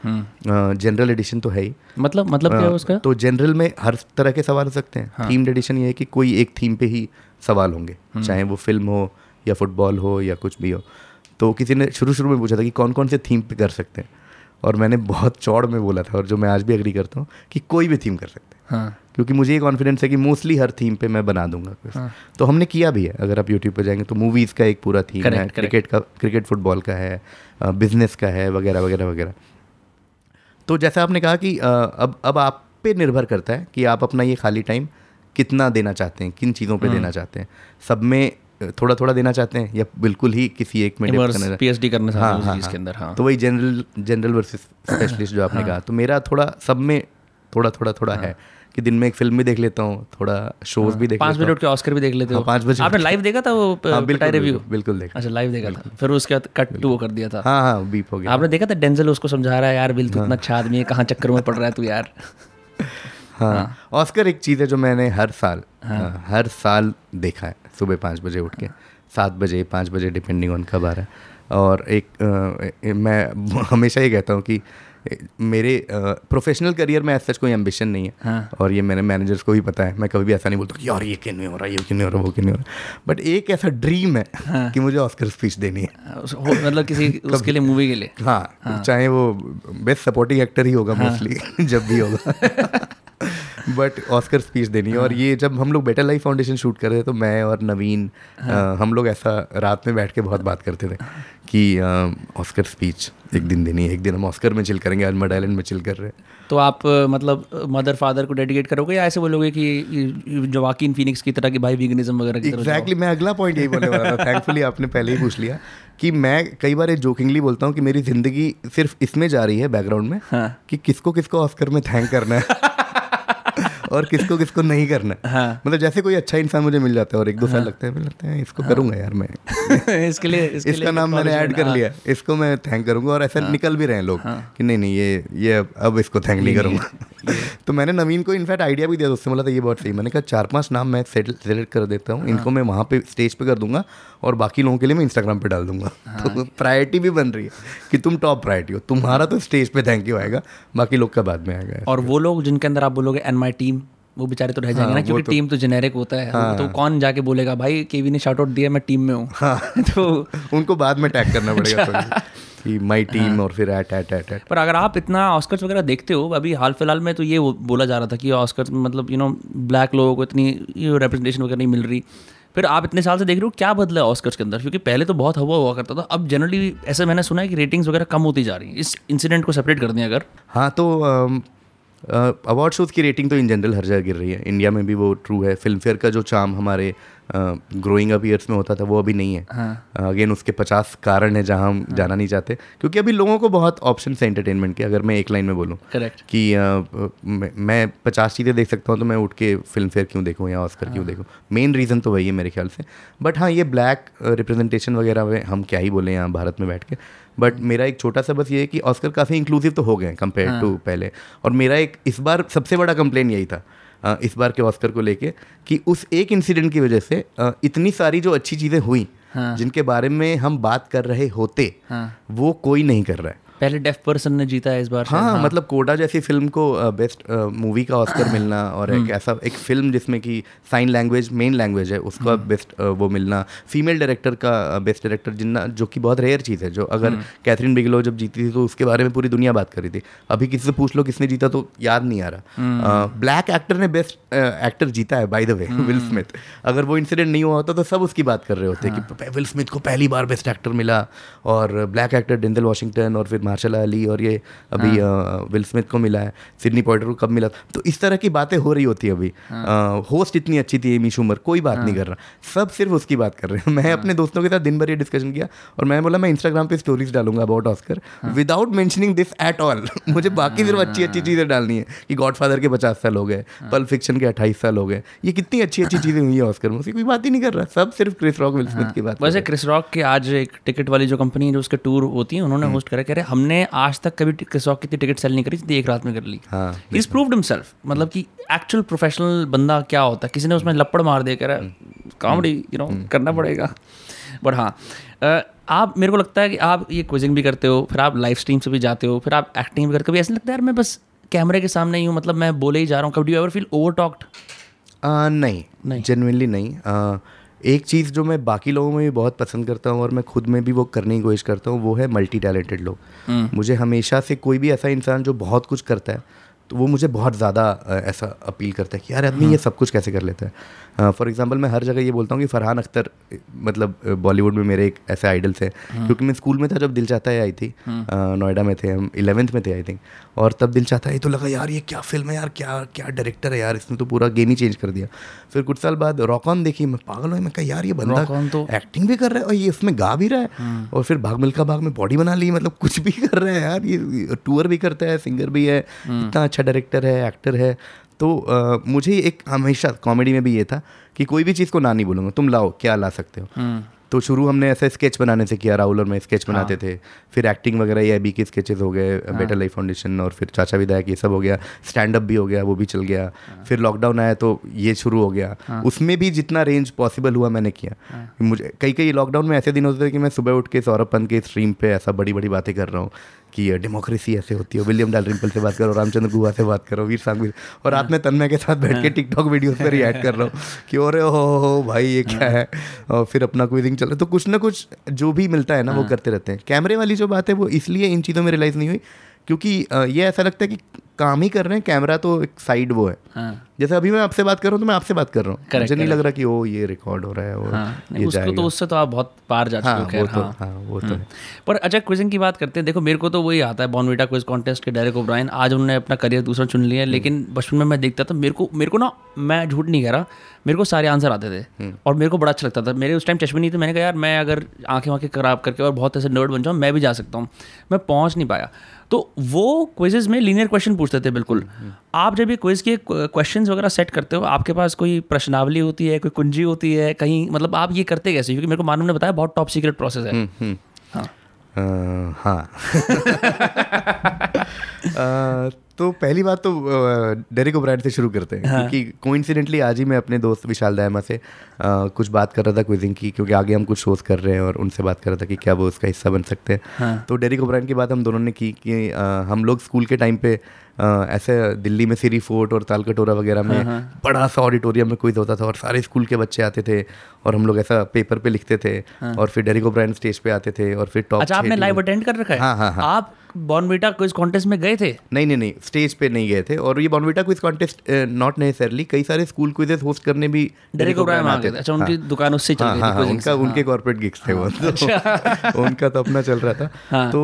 जनरल एडिशन तो है ही। मतलब मतलब क्या है उसका? तो जनरल में हर तरह के सवाल हो सकते हैं। थीम्ड एडिशन ये है कि कोई एक थीम पे ही सवाल होंगे। चाहे वो फ़िल्म हो या फुटबॉल हो या कुछ भी हो। तो किसी ने शुरू शुरू में पूछा था कि कौन कौन से थीम पे कर सकते हैं? और मैंने बहुत चौड़ में बोला था और जो मैं आज भी एग्री करता हूँ कि कोई भी थीम कर सकते हैं। हाँ। क्योंकि मुझे ये कॉन्फिडेंस है कि मोस्टली हर थीम पे मैं बना दूँगा कुछ। तो हमने किया भी है अगर आप यूट्यूब पे जाएँगे तो मूवीज़ का एक पूरा थीम है Correct, correct. क्रिकेट का क्रिकेट फुटबॉल का है बिज़नेस का है वगैरह वगैरह वगैरह। तो जैसा आपने कहा कि अब अब आप पे निर्भर करता है कि आप अपना ये खाली टाइम कितना देना चाहते हैं किन चीज़ों पे देना चाहते हैं। सब में थोड़ा थोड़ा देना चाहते हैं या बिल्कुल ही किसी एक में पीएचडी करना हाँ, हैं हाँ, हाँ। के अंदर हाँ। तो वही जनरल जनरल वर्सेस स्पेशलिस्ट जो आपने कहा। तो मेरा थोड़ा सब में थोड़ा थोड़ा थोड़ा है। कि दिन में एक फ़िल्म भी देख लेता हूँ थोड़ा शोज़ हाँ, भी देख पाँच मिनट के ऑस्कर भी देख लेते हो? हाँ, पाँच बजे आपने लाइव देखा था वो हाँ, बिल्कुल रिव्यू बिल्कुल, देखा अच्छा लाइव देखा था। फिर उसके बाद कट टू वो कर दिया था। हाँ हाँ बीप हो गया। आपने देखा था डेंजल उसको समझा रहा है यार बिल तू इतना अच्छा आदमी है कहाँ चक्कर में पड़ रहा है तू यार? हाँ। ऑस्कर एक चीज़ है जो मैंने हर साल हाँ, हर साल देखा है सुबह पाँच बजे उठ के। सात बजे पाँच बजे डिपेंडिंग ऑन कब आ रहा है। और एक मैं हमेशा ये कहता हूँ कि मेरे प्रोफेशनल करियर में ऐसा कोई एम्बिशन नहीं है। हाँ। और ये मेरे मैनेजर्स को भी पता है। मैं कभी भी ऐसा नहीं बोलता कि यार ये क्यों नहीं हो रहा ये क्यों नहीं हो रहा वो क्यों नहीं हो रहा? बट एक ऐसा ड्रीम है हाँ. कि मुझे ऑस्कर स्पीच देनी है। मतलब किसी उसके लिए मूवी के लिए। हाँ, चाहे वो बेस्ट सपोर्टिंग एक्टर ही होगा मोस्टली जब भी होगा। बट ऑस्कर स्पीच देनी है। और ये जब हम लोग बेटर लाइफ फाउंडेशन शूट कर रहे थे तो मैं और नवीन अ, हम लोग ऐसा रात में बैठ के बहुत बात करते थे कि ऑस्कर स्पीच एक दिन देनी है एक दिन हम ऑस्कर में चिल करेंगे आज मड आइलैंड में चिल कर रहे हैं। तो आप मतलब मदर फादर को डेडिकेट करोगे या ऐसे बोलोगे कि ये- जो वाकिन फिनिक्स की तरह की भाई विगनिज्म वगैरह एग्जैक्टली मैं अगला पॉइंट यही बोलने वाला था। थैंकफुली आपने पहले ही पूछ लिया कि मैं कई बार जोकिंगली बोलता हूँ कि मेरी ज़िंदगी सिर्फ़ इसमें जा रही है बैकग्राउंड में हाँ। कि किसको किसको ऑस्कर में थैंक करना है। और किसको किसको नहीं करना। है। हाँ। मतलब जैसे कोई अच्छा इंसान मुझे मिल जाता है और एक दो साल लगता है लगता है इसको करूँगा यार मैं। इसके लिए इसके नाम मैंने ऐड कर लिया इसको मैं थैंक करूँगा और ऐसे निकल भी रहे हैं लोग कि नहीं नहीं ये ये अब- इसको थैंक नहीं करूँगा। तो मैंने नवीन को इनफैक्ट आइडिया भी दिया उससे बोला था ये बहुत सही मैंने कहा चार पाँच नाम मैं सेलेक्ट कर देता हूँ। इनको मैं वहाँ पे स्टेज पे कर दूँगा और बाकी लोगों के लिए मैं इंस्टाग्राम पे डाल दूँगा। तो प्रायोरिटी भी बन रही है कि तुम टॉप प्रायोरिटी हो। तुम्हारा तो स्टेज पे थैंक यू आएगा बाकी लोग का बाद में आएगा। और वो लोग जिनके अंदर आप बोलोगे एन माई टीम वो बेचारे तो रह जाएँगे ना क्योंकि टीम तो जेनेरिक होता है। तो कौन जाके बोलेगा भाई केवी ने शाउट आउट दिया मैं टीम में हूँ। तो उनको बाद में टैग करना पड़ेगा कि माई टीम हाँ, और फिर एट एट एट एट पर अगर आप इतना ऑस्कर्स वगैरह देखते हो अभी हाल फ़िलहाल में तो ये बोला जा रहा था कि ऑस्कर्स मतलब यू नो ब्लैक लोगों को इतनी रिप्रेजेंटेशन वगैरह नहीं मिल रही। फिर आप इतने साल से देख रहे हो क्या बदला है ऑस्कर्स के अंदर? क्योंकि पहले तो बहुत हवा हुआ करता था। अब जनरली ऐसे मैंने सुना है कि रेटिंग्स वगैरह कम होती जा रही है। इस इंसिडेंट को सेपरेट कर दें अगर। हाँ तो अवार्ड शोज़ की रेटिंग तो इन जनरल हर जगह गिर रही है। इंडिया में भी वो ट्रू है। फ़िल्म फेयर का जो चाम हमारे ग्रोइंग अप ईयर्स में होता था वो अभी नहीं है। अगेन हाँ. उसके पचास कारण है जहाँ हम हाँ. जाना नहीं चाहते। क्योंकि अभी लोगों को बहुत ऑप्शन है एंटरटेनमेंट के अगर मैं एक लाइन में बोलूँ। करेक्ट कि अ, मैं मैं पचास चीज़ें देख सकता हूँ तो मैं उठ के फ़िल्म फेयर क्यों देखूँ या ऑस्कर हाँ. क्यों देखूँ? मेन रीज़न तो वही है मेरे ख्याल से। बट हाँ ये ब्लैक रिप्रेजेंटेशन वगैरह में हम क्या ही बोले यहाँ भारत में बैठ के। बट मेरा एक छोटा सा बस ये है कि ऑस्कर काफ़ी इंक्लूसिव तो हो गए कंपेयर टू पहले और मेरा एक इस बार सबसे बड़ा कंप्लेन यही था इस बार के ऑस्कर को लेके कि उस एक इंसिडेंट की वजह से इतनी सारी जो अच्छी चीज़ें हुई हाँ। जिनके बारे में हम बात कर रहे होते हाँ। वो कोई नहीं कर रहा है पहले डेफ पर्सन ने जीता है इस बार शायद, हाँ, मतलब कोडा जैसी फ़िल्म को बेस्ट मूवी का ऑस्कर मिलना और एक हम्म। ऐसा एक फ़िल्म जिसमें कि साइन लैंग्वेज मेन लैंग्वेज है उसका हम्म। बेस्ट वो मिलना फीमेल डायरेक्टर का बेस्ट डायरेक्टर जिन्ना जो कि बहुत रेयर चीज़ है जो अगर हम्म। कैथरीन बिगलो जब जीती थी तो उसके बारे में पूरी दुनिया बात कर रही थी अभी किसी से पूछ लो किसने जीता तो याद नहीं आ हम्म। रहा ब्लैक एक्टर ने बेस्ट एक्टर जीता है by the way Will Smith अगर वो इंसिडेंट नहीं हुआ होता तो सब उसकी बात कर रहे होते हाँ। कि विल स्मिथ को पहली बार बेस्ट एक्टर मिला और ब्लैक एक्टर डेंजल वॉशिंगटन और फिर मार्शल अली और ये अभी हाँ। विल स्मिथ को मिला है सिडनी पॉइटर को कब मिला तो इस तरह की बातें हो रही होती है अभी हाँ। होस्ट इतनी अच्छी थी एमी शूमर कोई बात नहीं कर रहा सब सिर्फ़ उसकी बात कर रहे हैं मैं हाँ। अपने दोस्तों के साथ दिन भर ये डिस्कशन किया और मैं बोला मैं इंस्टाग्राम पे स्टोरीज डालूँगा अबाउट ऑस्कर हाँ। Without mentioning this at all मुझे बाकी सिर्फ़ अच्छी अच्छी चीज़ें डालनी है कि गॉडफादर के पचास साल हो गए हाँ। पल फिक्शन के अट्ठाईस साल हो गए ये कितनी अच्छी अच्छी चीज़ें हुई है ऑस्कर में उसकी कोई बात ही नहीं कर रहा सब सिर्फ़ क्रिस रॉक विल स्मिथ की बात हाँ। वैसे क्रिस रॉक के आज एक टिकट वाली जो कंपनी है जो उसके टूर होती है उन्होंने होस्ट करा कह रहे हमने आज तक कभी क्रिस रॉक की टिकट सेल नहीं करी जितनी एक रात में कर ली। इज़ प्रूव्ड हिमसेल्फ मतलब कि एक्चुअल प्रोफेशनल बंदा क्या होता है? किसी ने उसमें लपड़ मार दिया कह रहा कॉमेडी यू नो करना पड़ेगा। बट हाँ आप मेरे को लगता है कि आप ये क्विजिंग भी करते हो फिर आप लाइव स्ट्रीम से भी जाते हो फिर आप एक्टिंग भी करते हो ऐसा लगता है यार मैं बस कैमरे के सामने ही हूँ मतलब मैं बोले ही जा रहा हूँ कभी एवर फील ओवर टॉक्ड नहीं नहीं। जेनविनली नहीं। आ, एक चीज़ जो मैं बाकी लोगों में भी बहुत पसंद करता हूँ और मैं खुद में भी वो करने की कोशिश करता हूँ वो है मल्टी टैलेंटेड लोग मुझे हमेशा से कोई भी ऐसा इंसान जो बहुत कुछ करता है तो वो मुझे बहुत ज़्यादा ऐसा अपील करता है कि यार आदमी ये सब कुछ कैसे कर लेता है? फॉर एग्ज़ाम्पल मैं हर जगह ये बोलता हूँ कि फरहान अख्तर मतलब बॉलीवुड में मेरे एक ऐसे आइडल्स हैं। क्योंकि मैं स्कूल में था जब दिल चाहता है आई थी। नोएडा में थे हम इलेवेंथ में थे आई थिंक और तब दिल चाहता है तो लगा यार ये क्या फ़िल्म है यार क्या क्या डायरेक्टर है यार इसने तो पूरा गेम ही चेंज कर दिया। फिर कुछ साल बाद रॉक ऑन देखी मैं पागल हुआ मैं कहा यार ये बंदा तो- एक्टिंग भी कर रहा है और ये इसमें गा भी रहा है। और फिर भाग मिल्खा भाग में बॉडी बना ली मतलब कुछ भी कर रहा है यार ये टूर भी करता है सिंगर भी है इतना अच्छा डायरेक्टर है एक्टर है। तो अ, मुझे एक हमेशा कॉमेडी में भी ये था कि कोई भी चीज़ को ना नहीं बोलूँगा। तुम लाओ क्या ला सकते हो? तो शुरू हमने ऐसे स्केच बनाने से किया राहुल और मैं स्केच बनाते थे। फिर एक्टिंग वगैरह ये अभी के स्केचेस हो गए बेटर लाइफ फाउंडेशन और फिर चाचा विधायक ये सब हो गया। स्टैंड अप भी हो गया वो भी चल गया। फिर लॉकडाउन आया तो ये शुरू हो गया। उसमें भी जितना रेंज पॉसिबल हुआ मैंने किया। मुझे कई कई लॉकडाउन में ऐसे दिन होते थे कि मैं सुबह उठ के सौरभ पंत के स्ट्रीम पे ऐसा बड़ी बड़ी बातें कर रहा हूँ। कि डेमोक्रेसी ऐसे होती है। विलियम डाल रिम्पल से बात करो रामचंद्र गुहा से बात करो वीर सांगवी और रात में तन्मय के साथ बैठ के टिकटॉक वीडियोस पे रिएक्ट कर रहा हूँ कि अरे हो हो हो भाई ये क्या है। और फिर अपना क्विजिंग चल रहा है। तो कुछ ना कुछ जो भी मिलता है ना वो करते रहते हैं। कैमरे वाली जो बात है वो इसलिए इन चीज़ों में रियलाइज़ नहीं हुई क्योंकि ये ऐसा लगता है कि काम ही कर रहे हैं कैमरा तो एक साइड वो है। हाँ। जैसे अभी मैं आपसे बात कर रहा हूँ तो मैं आपसे बात कर रहा हूँ। मुझे नहीं लग रहा कि ओ ये रिकॉर्ड हो रहा है और हाँ ये उसको तो उससे तो आप बहुत पार जा चुके हाँ हो वो तो हाँ। हाँ वो तो है। पर अच्छा क्विजिंग की बात करते हैं। देखो मेरे को तो वही आता है बॉनविटा क्विज कॉन्टेस्ट के डायरेक्ट ओब्रायन आज उन्होंने अपना करियर दूसरा चुन लिया है लेकिन बचपन में मैं देखता था मेरे को मेरे को ना मैं झूठ नहीं कह रहा मेरे को सारे आंसर आते थे। और मेरे को बड़ा अच्छा लगता था। मेरे उस टाइम चश्मे नहीं थे मैंने कहा यार मैं अगर आँखें वाँखें खराब करके और बहुत ऐसे नर्ड बन जाऊँ मैं भी जा सकता हूँ। मैं पहुँच नहीं पाया। तो वो क्विजेज में लीनियर क्वेश्चन पूछते थे बिल्कुल। आप जब ये क्विज के क्वेश्चंस वगैरह सेट करते हो आपके पास कोई प्रश्नावली होती है कोई कुंजी होती है कहीं मतलब आप ये करते कैसे? क्योंकि मेरे को मानव ने बताया बहुत टॉप सीक्रेट प्रोसेस है। हम्म। हाँ। अ, हाँ। अ, तो पहली बात तो डेरिक ओब्रायन से शुरू करते हैं हाँ. क्योंकि कोइंसिडेंटली आज ही मैं अपने दोस्त विशाल दायमा से अ, कुछ बात कर रहा था क्विजिंग की क्योंकि आगे हम कुछ शोज़ कर रहे हैं और उनसे बात कर रहा था कि क्या वो उसका हिस्सा बन सकते हैं हाँ. तो डेरिक ओब्रायन की बात हम दोनों ने की कि अ, हम लोग स्कूल के टाइम पे ऐसे दिल्ली में सीरी फोर्ट और तालकटोरा वगैरह में बड़ा सा ऑडिटोरियम में क्विज होता था और सारे स्कूल के बच्चे आते थे और हम लोग ऐसा पेपर पे लिखते थे और फिर डेरिक ओब्रायन स्टेज पे आते थे और फिर टॉप अच्छा आपने लाइव अटेंड कर रखा है हाँ, हाँ, हाँ। आप बॉनविटा क्विज कॉन्टेस्ट में गए थे? नहीं नहीं नहीं स्टेज पे नहीं गए थे। और ये Bournvita quiz contest not necessarily कई सारे स्कूल क्विजेस होस्ट करने भी डेरिक ओब्रायन आ थे। अच्छा उनकी दुकान उससे चल हाँ रही हाँ थी हाँ उनका उनके कॉर्पोरेट गिग्स थे वो तो। उनका तो अपना चल रहा था। हाँ। तो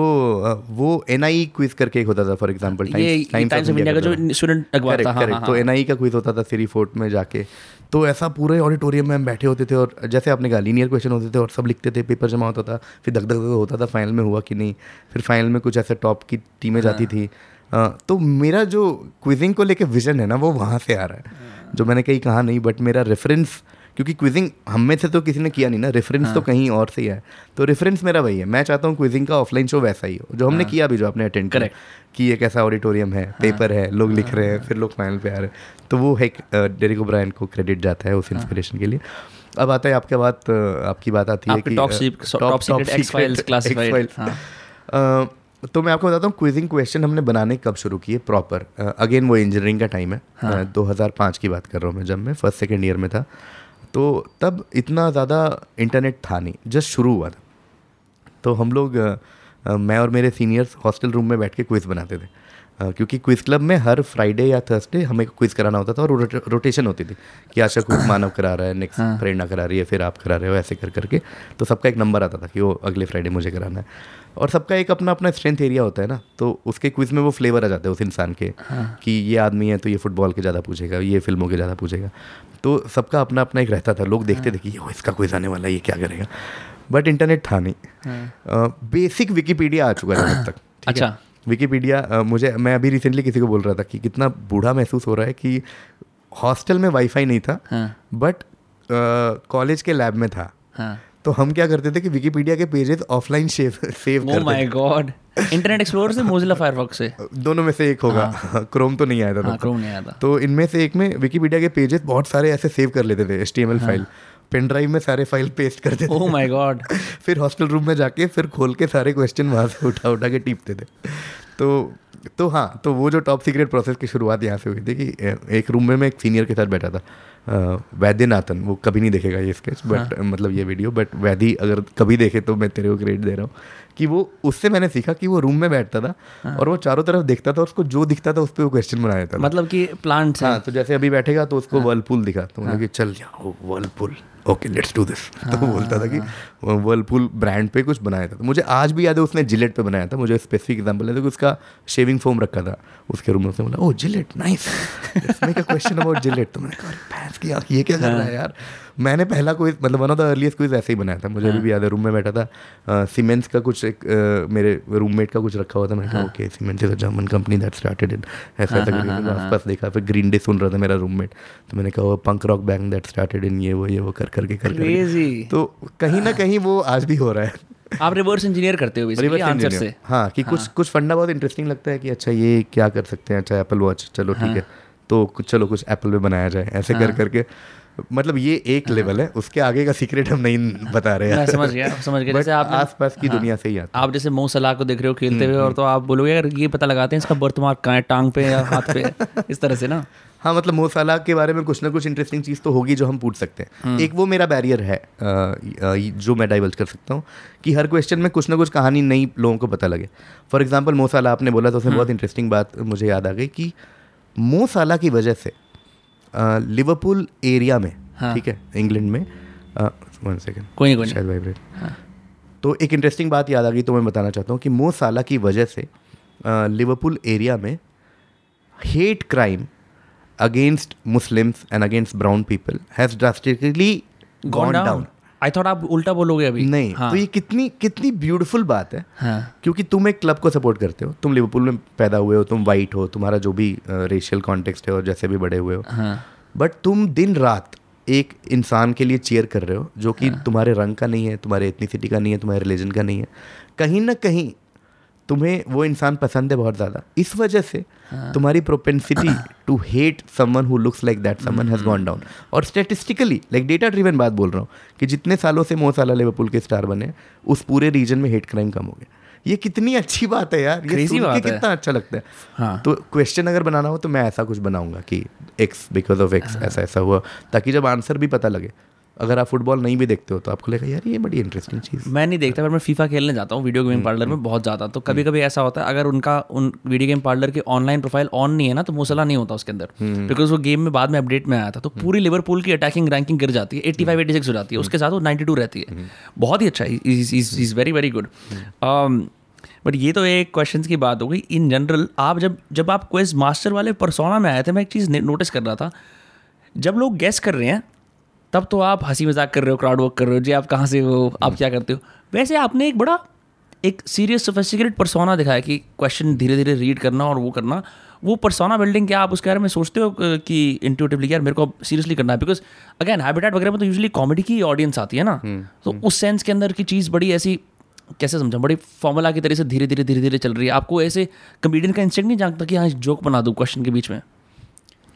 वो एन आई क्विज करके एक होता था for example Times of India का जो स्टूडेंट अखबार था हाँ, हाँ, तो एन आई का क्विज होता था सीरी फोर्ट में जाके। तो ऐसा पूरे ऑडिटोरियम में हम बैठे होते थे और जैसे आपने कहा लीनियर क्वेश्चन होते थे और सब लिखते थे पेपर जमा होता था फिर धक धक होता था फाइनल में हुआ कि नहीं फिर फाइनल में कुछ ऐसे टॉप की टीमें जाती हाँ। थी तो मेरा जो क्विजिंग को लेके विजन है ना वो वहाँ से आ रहा है हाँ। जो मैंने कहीं कहा नहीं बट मेरा रेफरेंस क्योंकि क्विजिंग हम में से तो किसी ने किया नहीं ना रेफरेंस हाँ। तो कहीं और से ही है। तो रेफरेंस मेरा वही है मैं चाहता हूँ क्विजिंग का ऑफलाइन शो वैसा ही हो जो हमने किया भी जो आपने अटेंड हाँ। कि एक ऐसा ऑडिटोरियम है पेपर है लोग लिख रहे हैं फिर लोग फाइनल पे आ रहे हैं। तो वो है डेरिक ओब्रायन को क्रेडिट जाता है उस इंस्पिरेशन के लिए। अब आता है आपके बात अ, आपकी बात आती है कि. हाँ। तो मैं आपको बताता हूँ क्विजिंग क्वेश्चन हमने बनाने कब शुरू किए प्रॉपर अगेन वो इंजीनियरिंग का टाइम है। हाँ. दो हज़ार पाँच की बात कर रहा हूँ मैं जब मैं फ़र्स्ट सेकेंड ईयर में था। तो तब इतना ज़्यादा इंटरनेट था नहीं जस्ट शुरू हुआ था। तो हम लोग मैं और मेरे सीनियर्स हॉस्टल रूम में बैठ के क्विज़ बनाते थे। क्योंकि क्विज़ क्लब में हर फ्राइडे या थर्सडे हमें क्विज़ कराना होता था और रोटे- रोटेशन होती थी कि आशा क्विज मानव करा रहा है नेक्स्ट हाँ। प्रेरणा करा रही है फिर आप करा रहे हो ऐसे कर करके। तो सबका एक नंबर आता था कि वो अगले फ्राइडे मुझे कराना है। और सबका एक अपना अपना स्ट्रेंथ एरिया होता है ना तो उसके क्विज़ में वो फ्लेवर आ जाता है उस इंसान के हाँ। कि ये आदमी है तो ये फुटबॉल के ज़्यादा पूछेगा ये फ़िल्मों के ज़्यादा पूछेगा। तो सबका अपना अपना एक रहता था। लोग देखते थे कि ये इसका कोई जाने वाला है ये क्या करेगा? बट इंटरनेट था नहीं। बेसिक विकीपीडिया आ चुका है अब तक अच्छा। विकीपीडिया मुझे मैं अभी रिसेंटली किसी को बोल रहा था कि कितना बूढ़ा महसूस हो रहा है कि हॉस्टल में वाईफाई नहीं था हाँ। बट कॉलेज के लैब में था। हाँ। तो हम क्या करते थे कि विकीपीडिया के पेजेस ऑफलाइन सेव सेव करते माय गॉड इंटरनेट एक्सप्लोरर से मोजिला फायरफॉक्स से। दोनों में से एक होगा। क्रोम तो नहीं आया था हाँ क्रोम नहीं आया था। तो इनमें से एक में विकीपीडिया के पेजेस बहुत सारे ऐसे सेव कर लेते थे एच हाँ। फ़ाइल पेन ड्राइव में सारे फ़ाइल पेस्ट करते थे। ओ माय गॉड फिर हॉस्टल रूम में जाके फिर खोल के सारे क्वेश्चन वहाँ से उठा उठा के टीपते थे। तो तो हाँ तो वो जो टॉप सीक्रेट प्रोसेस की शुरुआत यहाँ से हुई थी कि एक रूम में मैं एक सीनियर के साथ बैठा था। वैद्यनाथन वो कभी नहीं देखेगा ये स्केच बट हाँ. मतलब ये वीडियो बट वैदी अगर कभी देखे तो मैं तेरे को क्रेडिट दे रहा हूँ कि वो उससे मैंने सीखा कि वो रूम में बैठता था हाँ. और वो चारों तरफ़ देखता था उसको जो दिखता था उस पर वो क्वेश्चन बना देता था मतलब कि प्लांट हाँ तो जैसे अभी बैठेगा तो उसको वर्लपुल दिखा तो हाँ. कि चल जाओ Whirlpool okay let's do this तो वो बोलता था कि वर्लपूल ब्रांड पे कुछ बनाया था। तो मुझे आज भी याद है उसने जिलेट पे बनाया था। मुझे स्पेसिफिक एग्ज़ाम्पल है तो उसका शेविंग फोम रखा था। उसके रूम में उसने बोला ओ Gillette nice question about Gillette तो मैंने कहा भैंस की ये क्या कर रहा है। यार? मैंने पहला कोई मतलब one of the earliest quiz ऐसे ही बनाया था। मुझे अभी भी याद है रूम में बैठा था सीमेंस का कुछ एक मेरे रूममेट का कुछ रखा हुआ था। मैंने कहा okay Siemens is a German company that started in ऐसा ऐसा करके मैंने आसपास देखा। फिर ग्रीन डे सुन रहा था मेरा रूममेट तो मैंने कहा वो punk rock band that started in ये वो ये वो कर करके कर क्रेजी तो कहीं ना कहीं वो आज भी हो रहा है। आप रिवर्स इंजीनियर करते हो Reverse आंसर से। हाँ कि कुछ कुछ फंडा बहुत इंटरेस्टिंग लगता है कि अच्छा ये क्या कर सकते हैं? अच्छा एप्पल वॉच चलो ठीक हाँ. है। तो कुछ चलो कुछ एप्पल में बनाया जाए। ऐसे हाँ. कर करके मतलब ये एक लेवल है उसके आगे का सीक्रेट हम नहीं बता रहे हैं। समझ गया समझ गया जैसे आप आसपास की दुनिया से ही आता आप जैसे मो सलाह को देख रहे हो खेलते हुए और तो आप बोलोगे यार ये पता लगाते हैं इसका बर्थ मार्क कहाँ है टांग पे या हाथ पे इस तरह से ना? हाँ मतलब मोह साला के बारे में कुछ ना कुछ इंटरेस्टिंग चीज़ तो होगी जो हम पूछ सकते हैं। एक वो मेरा बैरियर है जो मैं डाइवर्ज कर सकता हूँ कि हर क्वेश्चन में कुछ ना कुछ कहानी नई लोगों को पता लगे। फॉर एग्ज़ाम्पल मोह साला आपने बोला तो उसमें बहुत इंटरेस्टिंग बात मुझे याद आ गई कि मोह साला की वजह से लिवरपूल एरिया में हाँ। ठीक है इंग्लैंड में। वन सेकेंड कोई नहीं शायद वाइब्रेट तो एक इंटरेस्टिंग बात याद आ गई तो मैं बताना चाहता हूँ कि मो साला की वजह से लिवरपूल एरिया में hate crime against Muslims and against brown people has drastically gone down I thought आप उल्टा बोलोगे अभी। नहीं हाँ। तो ये कितनी कितनी ब्यूटीफुल बात है हाँ। क्योंकि तुम एक क्लब को सपोर्ट करते हो। तुम लिवरपूल में पैदा हुए हो तुम वाइट हो तुम्हारा जो भी रेशियल कॉन्टेक्स्ट है और जैसे भी बड़े हुए हो। हाँ। बट तुम दिन रात एक इंसान के लिए चेयर कर रहे हो जो कि हाँ। तुम्हारे रंग का नहीं है तुम्हारे एथनिसिटी का नहीं है तुम्हारे रिलीजन का नहीं है। कहीं ना कहीं तुम्हें वो इंसान पसंद है बहुत ज़्यादा। इस वजह से हाँ। तुम्हारी propensity to hate someone who looks like that someone has. Gone down और स्टेटिस्टिकली लाइक डेटा ड्रिवन बात बोल रहा हूँ कि जितने सालों से मो साला लिवरपूल के स्टार बने उस पूरे रीजन में हेट क्राइम कम हो गया। ये कितनी अच्छी बात है यार। ये सुन के कितना अच्छा लगता है। हाँ। तो क्वेश्चन अगर बनाना हो तो मैं ऐसा कुछ बनाऊँगा कि एक्स बिकॉज़ ऑफ़ एक्स ऐसा ऐसा हुआ ताकि जब आंसर भी पता लगे अगर आप फुटबॉल नहीं भी देखते हो तो आपको लगेगा यार ये बड़ी इंटरेस्टिंग चीज़ मैं नहीं देखता पर मैं फीफा खेलने जाता हूँ वीडियो हम्म, गेम पार्लर में बहुत ज़्यादा। तो कभी कभी ऐसा होता है अगर उनका उन वीडियो गेम पार्लर के ऑनलाइन प्रोफ़ाइल ऑन नहीं है ना तो मुसला नहीं होता उसके अंदर। हम्म, बिकॉज़ वो गेम में बाद में अपडेट में आया था तो पूरी लिवरपूल की अटैकिंग रैंकिंग गिर जाती है एट्टी फाइव एटी सिक्स हो जाती है उसके साथ वो नाइन्टी टू रहती है। बहुत ही अच्छा is very very good but ये तो एक क्वेश्चन की बात हो गई। इन जनरल आप जब जब आप क्वेज मास्टर वाले परसोना में आए थे मैं एक चीज़ नोटिस कर रहा था जब लोग गैस कर रहे हैं तब तो आप हँसी मज़ाक कर रहे हो क्राउड वर्क कर रहे हो जी आप कहाँ से हो आप क्या करते हो? वैसे आपने एक बड़ा एक सीरियस सोफिस्टिकेटेड परसोना दिखाया कि क्वेश्चन धीरे धीरे रीड करना और वो करना। वो परसोना बिल्डिंग क्या आप उसके बारे में सोचते हो कि इंट्यूटिवली यार मेरे को सीरियसली करना है? बिकॉज़ अगेन हैबिटेट वगैरह में तो यूजली कॉमेडी की ऑडियंस आती है ना। तो उस सेंस के अंदर की चीज़ बड़ी ऐसी कैसे समझा बड़ी फॉर्मूला की तरह से धीरे धीरे धीरे धीरे चल रही है। आपको ऐसे कमेडियन का इंस्टेंट नहीं जानता कि हाँ जोक बना दूँ क्वेश्चन के बीच में।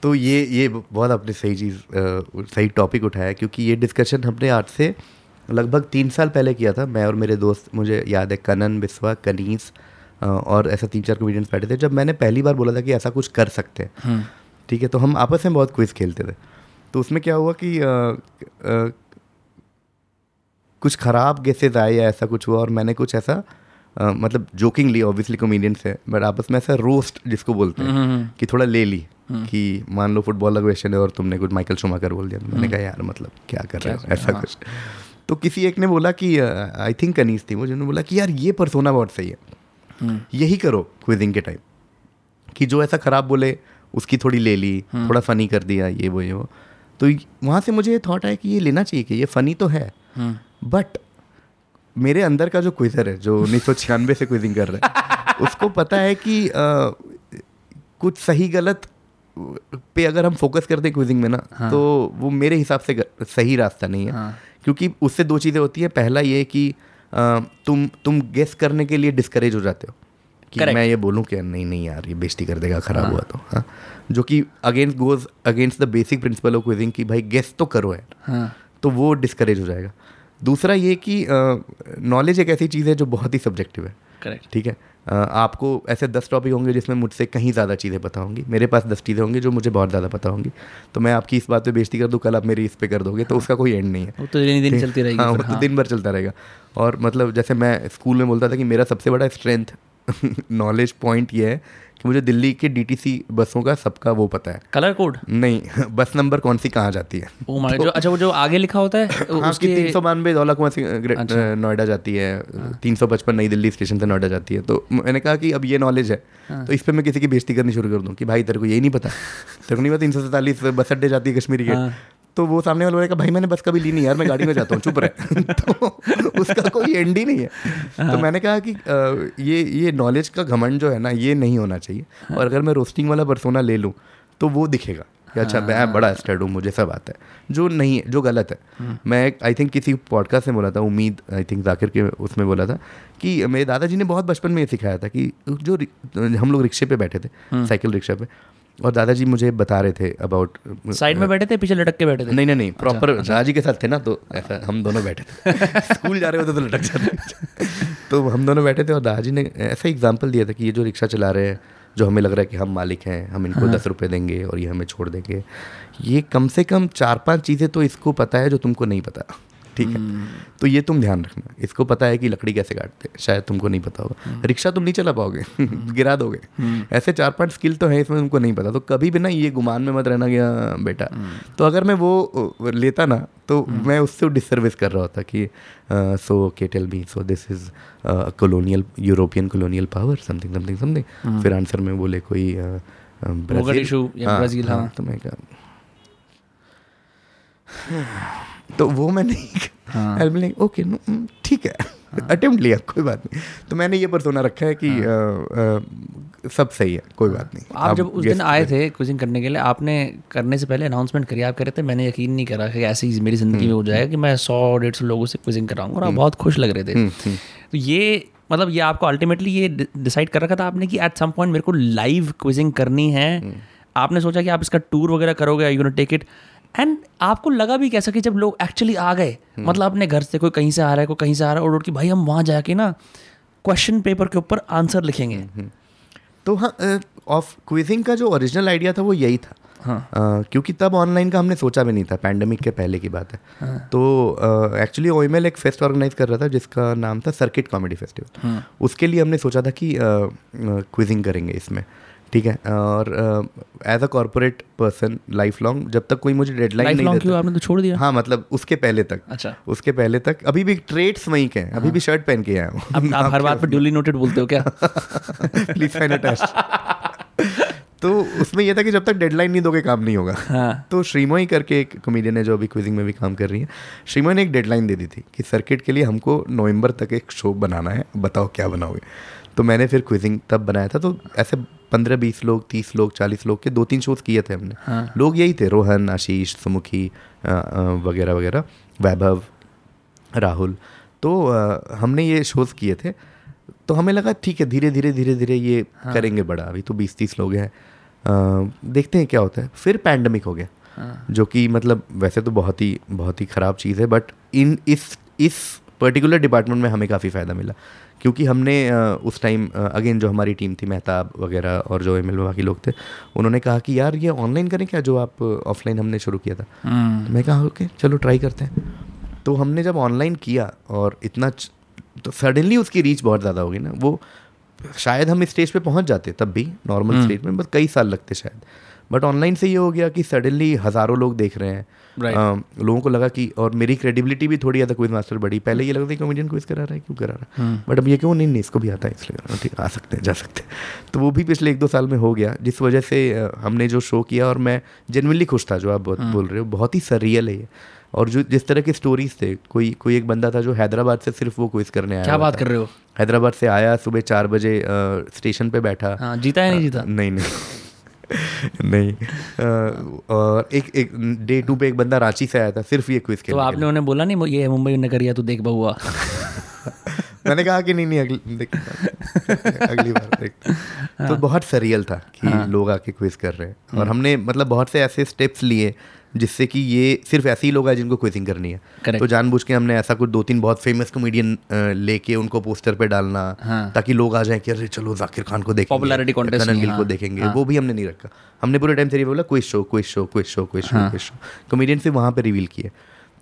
तो ये ये बहुत आपने सही चीज़ सही टॉपिक उठाया क्योंकि ये डिस्कशन हमने आज से लगभग तीन साल पहले किया था। मैं और मेरे दोस्त मुझे याद है कनन बिस्वा कनीस और ऐसा तीन चार कॉमेडियंस बैठे थे जब मैंने पहली बार बोला था कि ऐसा कुछ कर सकते हैं। ठीक है तो हम आपस में बहुत क्विज खेलते थे। तो उसमें क्या हुआ कि अ, अ, कुछ ख़राब गेसेज आए या ऐसा कुछ हुआ और मैंने कुछ ऐसा मतलब जोकिंगली ऑब्वियसली कॉमेडियंस है बट आपस में ऐसा रोस्ट जिसको बोलते हैं कि थोड़ा ले ली कि मान लो फुटबॉल का क्वेश्चन है और तुमने कुछ माइकल शुमाकर बोल दिया तो मैंने कहा यार मतलब क्या कर रहे हो? ऐसा कुछ। तो किसी एक ने बोला कि आई थिंक कनीस थी वो जिन्होंने बोला कि यार ये परसोना बहुत सही है। यही करो क्विजिंग के टाइम कि जो ऐसा खराब बोले उसकी थोड़ी ले ली थोड़ा फनी कर दिया ये वो ये वो। तो वहाँ से मुझे ये थॉट आया कि ये लेना चाहिए कि ये फनी तो है बट मेरे अंदर का जो क्विजर है जो उन्नीस सौ छियानवे से क्विजिंग कर रहा है उसको पता है कि अ, कुछ सही गलत पे अगर हम फोकस करते हैं क्विजिंग में ना हाँ। तो वो मेरे हिसाब से सही रास्ता नहीं है हाँ। क्योंकि उससे दो चीज़ें होती हैं पहला ये कि अ, तुम तुम गेस करने के लिए डिस्करेज हो जाते हो कि Correct. मैं ये बोलूँ कि नहीं नहीं यार ये बेइज्जती कर देगा खराब हाँ। हुआ तो हाँ जो कि against goes against the basic principle of quizzing कि भाई गेस तो करो यार हाँ तो वो डिस्करेज हो जाएगा दूसरा ये कि नॉलेज एक ऐसी चीज़ है जो बहुत ही सब्जेक्टिव है। करेक्ट ठीक है? आपको ऐसे दस टॉपिक होंगे जिसमें मुझसे कहीं ज़्यादा चीज़ें पता होंगी। मेरे पास दस चीज़ें होंगी जो मुझे बहुत ज़्यादा पता होंगी। तो मैं आपकी इस बात पे बेइज्जती कर दूँ कल आप मेरी इस पे कर दोगे तो उसका कोई एंड नहीं है। वो तो दिन दिन चलती रहेगी हाँ वो तो दिन भर चलता रहेगा। और मतलब जैसे मैं स्कूल में बोलता था कि मेरा सबसे बड़ा स्ट्रेंथ नॉलेज पॉइंट ये है कि मुझे दिल्ली के डीटीसी बसों का सबका वो पता है। कलर कोड नहीं बस नंबर कौन सी कहाँ जाती है? ओ माय जो अच्छा वो जो आगे लिखा होता है हाँ कि तीन सौ बानवे दौला कुआँ से अच्छा। नोएडा जाती है तीन सौ पचपन नई दिल्ली स्टेशन से नोएडा जाती है। तो मैंने कहा कि अब ये नॉलेज है हाँ। तो इस पर मैं किसी की बेजती करनी शुरू कर दूँ कि भाई तेरे को यही नहीं पता। तेरे को नहीं पता तीन सौ सैंतालीस बस अड्डे जाती है कश्मीरी हाँ। गेट तो वो सामने वाले बोलेगा भाई मैंने बस कभी ली नहीं यार मैं गाड़ी में जाता हूँ चुप रहे। तो उसका कोई एंड ही नहीं है। हाँ। तो मैंने कहा कि ये ये नॉलेज का घमंड जो है ना ये नहीं होना चाहिए। हाँ। और अगर मैं रोस्टिंग वाला बरसोना ले लूँ तो वो दिखेगा कि अच्छा हाँ। मैं बड़ा स्टड हूँ मुझे सब आता है। जो नहीं है जो गलत है। मैं आई थिंक किसी पॉडकास्ट में बोला था उम्मीद आई थिंक जाकिर के उसमें बोला था कि मेरे दादाजी ने बहुत बचपन में ये सिखाया था कि जो हम लोग रिक्शे पे बैठे थे साइकिल रिक्शा पे और दादाजी मुझे बता रहे थे अबाउट साइड में बैठे थे पीछे लटक के बैठे थे? नहीं नहीं नहीं प्रॉपर दादाजी के साथ थे ना तो ऐसा हम दोनों बैठे थे। स्कूल जा रहे होते तो लटक जाते तो हम दोनों बैठे थे और दादाजी ने ऐसा एग्ज़ाम्पल दिया था कि ये जो रिक्शा चला रहे हैं जो हमें लग रहा है कि हम मालिक हैं हम इनको दस रुपये देंगे और ये हमें छोड़ देंगे ये कम से कम चार पाँच चीज़ें तो इसको पता है जो तुमको नहीं पता। ठीक है? तो ये तुम ध्यान रखना। इसको पता है कि लकड़ी कैसे काटते हैं। शायद तुमको नहीं पता होगा। रिक्शा तुम नहीं चला पाओगे। गिरा दोगे। ऐसे चार पाँच स्किल तो है इसमें तुमको नहीं पता। तो कभी भी ना ये गुमान में मत रहना कि हाँ, बेटा। तो अगर मैं वो लेता ना तो मैं उससे डिसर्विस कर रहा होता कि सो के tell me so this is colonial European colonial power something something something फिर आंसर में बोले कोई ब्राज़ील। issue या हाँ, ब्राज़ील, हाँ। तो मैं कहा तो वो मैं नहीं हाँ। आई लाइक ओके ठीक है। अटेम्प्ट लिया कोई बात नहीं। तो मैंने ये परसोना रखा है कि हाँ। सब सही है कोई बात नहीं। आप जब उस दिन आए थे कुछ करने के लिए आपने करने से पहले अनाउंसमेंट करी आप कह रहे थे मैंने यकीन नहीं करा कि ऐसी मेरी ज़िंदगी में हो जाएगा कि मैं सौ डेढ़ सौ लोगों से क्विजिंग कराऊँगा और आप बहुत खुश लग रहे थे। तो ये मतलब ये आपको अल्टीमेटली ये डिसाइड कर रखा था आपने कि एट सम पॉइंट मेरे को लाइव क्विजिंग करनी है। आपने सोचा कि आप इसका टूर वगैरह करोगे you know take it and आपको लगा भी कैसा कि जब लोग एक्चुअली आ गए मतलब अपने घर से कोई कहीं से आ रहा है कोई कहीं से आ रहा है और कि भाई हम वहाँ जाके ना क्वेश्चन पेपर के ऊपर आंसर लिखेंगे. तो हाँ ऑफ़ क्विजिंग का जो ओरिजिनल आइडिया था वो यही था। हाँ। अ, क्योंकि तब ऑनलाइन का हमने सोचा भी नहीं था पैंडमिक के पहले की बात है। हाँ। तो एक्चुअली ओ एक फेस्ट ऑर्गेनाइज कर रहा था जिसका नाम था सर्किट कॉमेडी फेस्टिवल हाँ। उसके लिए हमने सोचा था कि क्विजिंग करेंगे इसमें। ठीक है और as a corporate person life long जब तक कोई मुझे डेडलाइन नहीं लॉन्ग क्यों? देता आपने तो छोड़ दिया। हाँ मतलब उसके पहले तक। अच्छा। उसके पहले तक। अभी भी ट्रेड्स वहीं के हैं। अभी भी शर्ट पहन के आया हूँ। अब आप हर बात पे ड्यूली नोटेड बोलते हो क्या? प्लीज़ साइन तो उसमें यह था कि जब तक डेडलाइन नहीं दोगे काम नहीं होगा। हाँ। तो श्रीमोई करके एक कॉमेडियन है जो अभी क्विजिंग में भी काम कर रही है। श्रीमोई ने एक डेडलाइन दे दी थी कि सर्किट के लिए हमको नवंबर तक एक शो बनाना है। बताओ क्या बनाओगे? तो मैंने फिर क्विजिंग तब बनाया था। तो ऐसे पंद्रह बीस लोग तीस लोग चालीस लोग के दो तीन शोज़ किए थे हमने। हाँ। लोग यही थे रोहन आशीष सुमुखी वगैरह वगैरह वैभव राहुल। तो अ, हमने ये शोज़ किए थे। तो हमें लगा ठीक है धीरे धीरे धीरे धीरे ये हाँ। करेंगे बड़ा। अभी तो बीस तीस लोग हैं। देखते हैं क्या होता है। फिर पैंडमिक हो गया हाँ। जो कि मतलब वैसे तो बहुत ही बहुत ही ख़राब चीज़ है बट इन इस इस पर्टिकुलर डिपार्टमेंट में हमें काफ़ी फ़ायदा मिला। क्योंकि हमने उस टाइम अगेन जो हमारी टीम थी मेहताब वगैरह और जो एम एल बाकी लोग थे उन्होंने कहा कि यार ये ऑनलाइन करें क्या जो आप ऑफलाइन हमने शुरू किया था? हम्म, तो मैं कहा ओके चलो ट्राई करते हैं। तो हमने जब ऑनलाइन किया और इतना तो सडनली उसकी रीच बहुत ज़्यादा होगी ना। वो शायद हम स्टेज पे पहुँच जाते तब भी नॉर्मल स्टेज में बस कई साल लगते शायद। बट ऑनलाइन से ये हो गया कि सडनली हज़ारों लोग देख रहे हैं। Right. अम, लोगों को लगा कि और मेरी क्रेडिबिलिटी भी थोड़ी ज़्यादा क्विज मास्टर बढ़ी। पहले ये लगता था कॉमेडियन क्विज करा रहा है क्यों करा रहा है? बट अब ये क्यों? नहीं नहीं इसको भी आता है इसलिए हूँ, ठीक आ सकते हैं जा सकते हैं। तो वो भी पिछले एक दो साल में हो गया जिस वजह से हमने जो शो किया और मैं जेनवनली खुश था जो आप बहुत बोल रहे हो बहुत ही सरियल है ये। और जो जिस तरह के स्टोरीज थे कोई कोई एक बंदा था जो हैदराबाद से सिर्फ़ वो क्विज करने आया क्या बात कर रहे हो? हैदराबाद से आया सुबह चार बजे स्टेशन पे बैठा। हाँ जीता या नहीं जीता? नहीं नहीं। नहीं और एक एक डे टू पे एक बंदा रांची से आया था सिर्फ़ ये क्विज तो आपने उन्हें बोला नहीं ये मुंबई ने करिया तो देख बहुआ मैंने कहा कि नहीं नहीं अगली देख अगली बार देखते तो बहुत सरियल था कि लोग आके क्विज कर रहे हैं। और हमने मतलब बहुत से ऐसे स्टेप्स लिए जिससे कि ये सिर्फ़ ऐसे ही लोग हैं जिनको क्विजिंग करनी है। Correct. तो जानबूझ के हमने ऐसा कुछ दो तीन बहुत फ़ेमस कॉमेडियन लेके उनको पोस्टर पे डालना हाँ। ताकि लोग आ जाएँ कि अरे चलो जाकिर खान को देखेंगे करण नहीं, गिल को हाँ। देखेंगे। वो भी हमने नहीं रखा। हमने पूरे टाइम से बोला quiz show quiz show quiz show quiz show quiz show comedian से वहाँ पे रिवील किए।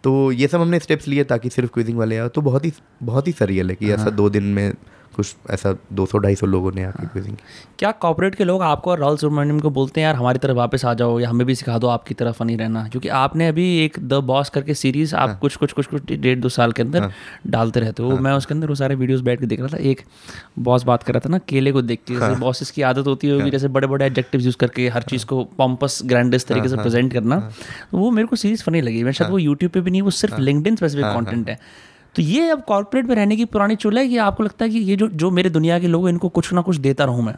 तो ये सब हमने स्टेप्स लिए ताकि सिर्फ़ क्विजिंग वाले आए। तो बहुत ही बहुत ही सरियल है कि ऐसा दो दिन में कुछ ऐसा दो सौ ढाई सौ लोगों ने आके क्विजिंग क्या कॉर्पोरेट के लोग आपको और राहुल सुब्रमण्यम को बोलते हैं यार हमारी तरफ़ वापस आ जाओ या हमें भी सिखा दो आपकी तरफ़ फनी रहना? क्योंकि आपने अभी एक द बॉस करके सीरीज़ आप कुछ कुछ कुछ कुछ डेढ़ दो साल के अंदर डालते रहते हो। मैं उसके अंदर वो सारे वीडियोज़ बैठ के देख रहा था एक बॉस बात कर रहा था ना केले को देख के जैसे बॉसेस की आदत होती होगी जैसे बड़े बड़े एडजेक्टिव्स यूज़ करके हर चीज़ को पॉम्पस ग्रैंडस तरीके से प्रेजेंट करना तो वो मेरे को सीरीज़ फनी लगी। मैं शायद वो यूट्यूब पे भी नहीं वो सिर्फ़ लिंक्डइन स्पेसिफिक कॉन्टेंट है। तो ये अब कॉर्पोरेट में रहने की पुरानी चुल है कि आपको लगता है कि ये जो जो मेरे दुनिया के लोग इनको कुछ ना कुछ देता रहूँ मैं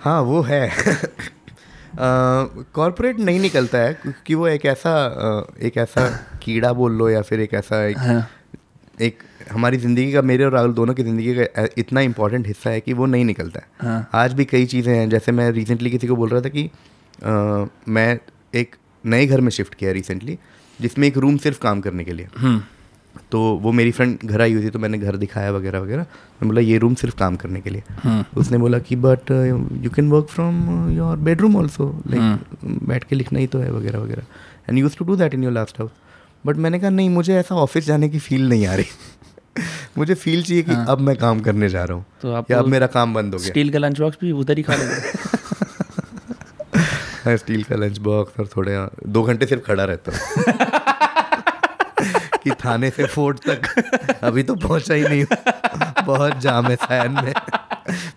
हाँ वो है कॉरपोरेट uh, नहीं निकलता है क्योंकि वो एक ऐसा एक ऐसा कीड़ा बोल लो या फिर एक ऐसा एक हाँ। एक हमारी ज़िंदगी का मेरे और राहुल दोनों की ज़िंदगी का इतना इंपॉर्टेंट हिस्सा है कि वो नहीं निकलता है हाँ। आज भी कई चीज़ें हैं जैसे मैं रिसेंटली किसी को बोल रहा था कि अ, मैं एक नए घर में शिफ्ट किया रिसेंटली जिसमें एक रूम सिर्फ़ काम करने के लिए। हम्म। तो वो मेरी फ्रेंड घर आई हुई थी तो मैंने घर दिखाया वगैरह वगैरह। मैं बोला ये रूम सिर्फ़ काम करने के लिए। हम्म। उसने बोला कि but you can work from your bedroom also like बैठ के लिखना ही तो है वगैरह वगैरह। And use to do that in your last house but मैंने कहा नहीं मुझे ऐसा ऑफ़िस जाने की फील नहीं आ रही। मुझे फील चाहिए कि हाँ। अब मैं काम करने जा रहा हूँ तो या अब मेरा काम बंद हो गया। स्टील का लंच बॉक्स भी उधर ही खा लेंगे। हाँ, स्टील का लंच बॉक्स और थोड़े दो घंटे सिर्फ़ खड़ा रहता हूँ। कि थाने से फोर्ट तक अभी तो पहुँचा ही नहीं बहुत जाम है सैन में।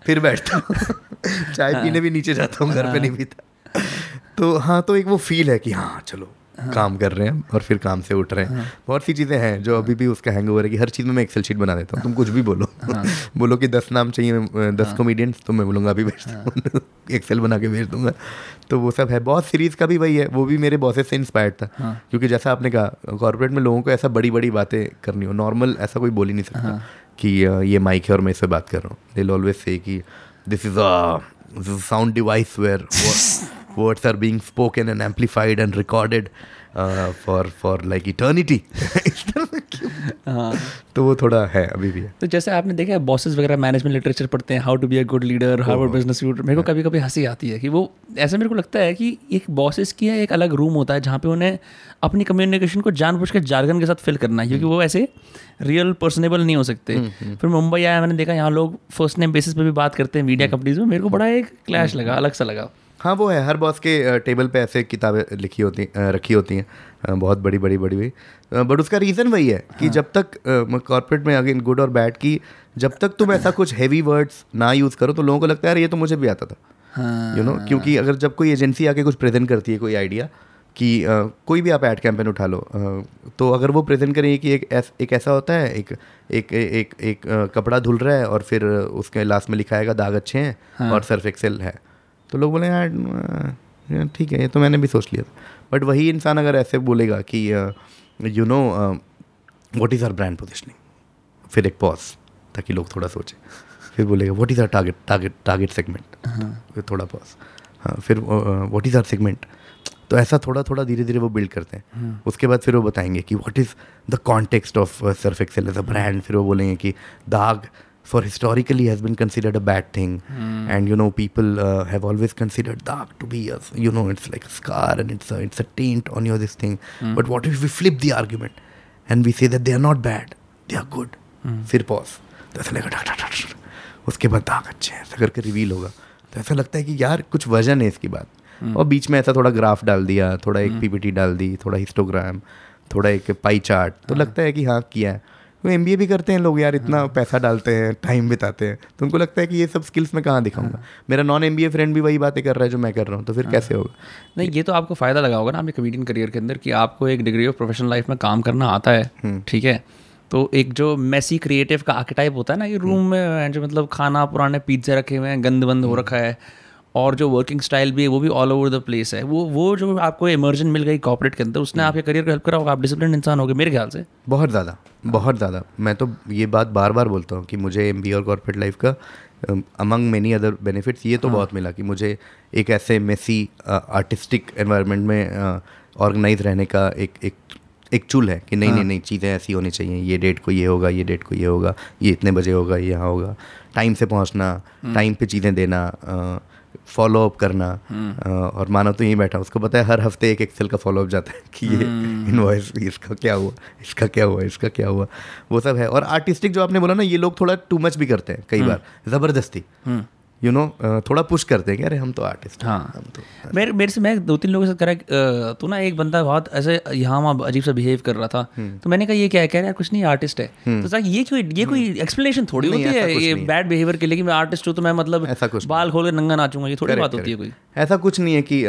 फिर बैठता हूँ। चाय पीने भी नीचे जाता हूँ घर पे नहीं पीता। तो हाँ तो एक वो फील है कि हाँ चलो काम कर रहे हैं और फिर काम से उठ रहे हैं। बहुत सी चीज़ें हैं जो अभी भी उसका हैंग है कि हर चीज़ में मैं एक्सेल शीट बना देता हूँ। तुम कुछ भी बोलो। बोलो कि दस नाम चाहिए दस कॉमेडियंस तो मैं बोलूँगा अभी भेज दूँ। एक्सेल बना के भेज दूँगा। तो वो सब है। बहुत सीरीज़ का भी वही है। वो भी मेरे बॉसेस से इंस्पायर्ड था। क्योंकि जैसा आपने कहा कॉर्पोरेट में लोगों को ऐसा बड़ी बड़ी बातें करनी हो। नॉर्मल ऐसा कोई बोल ही नहीं सकता कि ये माइक है और मैं इससे बात कर रहा हूँ। दे ऑलवेज से कि this is a sound device where words are being spoken and amplified and recorded uh, for for like eternity. हाँ। तो वो थोड़ा है अभी भी है। तो जैसे आपने देखा है बॉसेस वगैरह मैनेजमेंट लिटरेचर पढ़ते हैं how to be a good leader Harvard business मेरे को कभी कभी हँसी आती है कि वो ऐसा मेरे को लगता है कि एक बॉसेस की एक अलग रूम होता है जहाँ पे उन्हें अपनी कम्युनिकेशन को जानबूझ के जार्गन के साथ फिल करना है क्योंकि वो ऐसे रियल पर्सनेबल नहीं हो सकते। फिर मुंबई आया मैंने देखा यहाँ लोग फ़र्स्ट नेम बेसिस पे भी बात करते हैं मीडिया कंपनीज़ में मेरे को बड़ा एक क्लैश लगा अलग सा लगा। हाँ वो है। हर बॉस के टेबल पे ऐसे किताबें लिखी होती रखी होती हैं। बहुत बड़ी बड़ी बड़ी हुई। बट उसका रीज़न वही है कि हाँ. जब तक कॉर्पोरेट में अगेन गुड और बैड की जब तक तुम ऐसा कुछ हैवी वर्ड्स ना यूज़ करो तो लोगों को लगता है यार ये तो मुझे भी आता था। हाँ। यू नो क्योंकि अगर जब कोई एजेंसी आके कुछ प्रेजेंट करती है कोई आइडिया कि कोई भी आप एड कैंपेन उठा लो तो अगर वो प्रेजेंट करें कि एक ऐस, एक ऐसा होता है एक एक एक एक अ, कपड़ा धुल रहा है और फिर उसके लास्ट में लिखा आएगा दाग अच्छे हैं और सर्फ एक्सेल है। तो लोग बोले यार ठीक है ये तो मैंने भी सोच लिया था। बट वही इंसान अगर ऐसे बोलेगा कि you know what is our brand positioning फिर एक पॉज ताकि लोग थोड़ा सोचें। फिर बोलेगा what is our target target target segment फिर थोड़ा पॉज हाँ फिर व्हाट इज़ आर सेगमेंट तो ऐसा थोड़ा थोड़ा धीरे धीरे वो बिल्ड करते हैं। उसके बाद फिर वो बताएँगे कि what is the context of Surf Excel as a brand फिर वो बोलेंगे कि दाग for historically has been considered a bad thing mm. and you know people uh, have always considered dark to be a you know it's like a scar and it's a it's a taint on your this thing mm. but what if we flip the argument and we say that they are not bad they are good फिर pause तो ऐसा लगेगा उसके बाद दाग अच्छे हैं ऐसा करके रिवील होगा तो ऐसा लगता है कि यार कुछ वज़न है इसकी बात और बीच में ऐसा थोड़ा ग्राफ डाल दिया थोड़ा एक पीपीटी डाल दी थोड़ा हिस्टोग्राम थोड़ा एक पाई चार्ट तो लगता है कि हाँ किया है वो एम भी करते हैं लोग यार इतना पैसा डालते हैं टाइम बिताते हैं। तो उनको लगता है कि ये सब स्किल्स मैं कहाँ दिखाऊँगा? मेरा नॉन एमबीए फ्रेंड भी वही बातें कर रहा है जो मैं कर रहा हूँ तो फिर कैसे होगा? नहीं ये तो आपको फ़ायदा लगा होगा ना आपके कमेडियन करियर के अंदर कि आपको एक डिग्री ऑफ़ प्रोफेशनल लाइफ में काम करना आता है ठीक है? तो एक जो मैसी क्रिएटिव का आर्किटाइप होता है ना ये रूम में जो मतलब खाना पुराने पिज्जे रखे हुए हैं गंद बंद हो रखा है और जो वर्किंग स्टाइल भी है वो भी ऑल ओवर द प्लेस है। वो वो जो आपको इमर्जन मिल गई कॉपरेट के अंदर उसने आपके करियर को हेल्प करा होगा। आप डिसिप्लिन इंसान हो गए मेरे ख्याल से। बहुत ज़्यादा बहुत ज़्यादा। मैं तो ये बात बार बार बोलता हूँ कि मुझे एमबी और कॉर्पोरेट लाइफ का अमंग मेनी अदर बेनिफिट्स ये तो बहुत मिला कि मुझे एक ऐसे मेसी आर्टिस्टिक एनवायरनमेंट में ऑर्गेनाइज रहने का एक एक एक चूल है कि नहीं नहीं नहीं चीज़ें ऐसी होनी चाहिए। ये डेट को ये होगा ये डेट को ये होगा ये इतने बजे होगा ये यहाँ होगा। टाइम से पहुँचना टाइम पे चीज़ें देना फॉलो अप करना अ, और मानो तो यही बैठा उसको पता है हर हफ़्ते एक एक्सेल का फॉलो अप जाता है कि ये इनवॉइस इसका क्या हुआ इसका क्या हुआ इसका क्या हुआ वो सब है। और आर्टिस्टिक जो आपने बोला ना ये लोग थोड़ा टू मच भी करते हैं कई बार ज़बरदस्ती। यू नो थोड़ा पुश करते हैं कि अरे हम तो आर्टिस्ट हाँ हम तो मेरे मेरे से मैं दो तीन लोगों से करा तो ना एक बंदा बहुत ऐसे यहाँ वहाँ अजीब सा बिहेव कर रहा था। तो मैंने कहा ये क्या है? कह रहा है कुछ नहीं आर्टिस्ट है। तो सर ये कोई ये कोई एक्सप्लेनेशन थोड़ी होती है ये बैड बिहेवियर के लिए कि मैं आर्टिस्ट हूँ तो मैं मतलब ऐसा कुछ बाल खोल के नंगा नाचूँगा ये थोड़ी बात होती है कोई। ऐसा कुछ नहीं है कि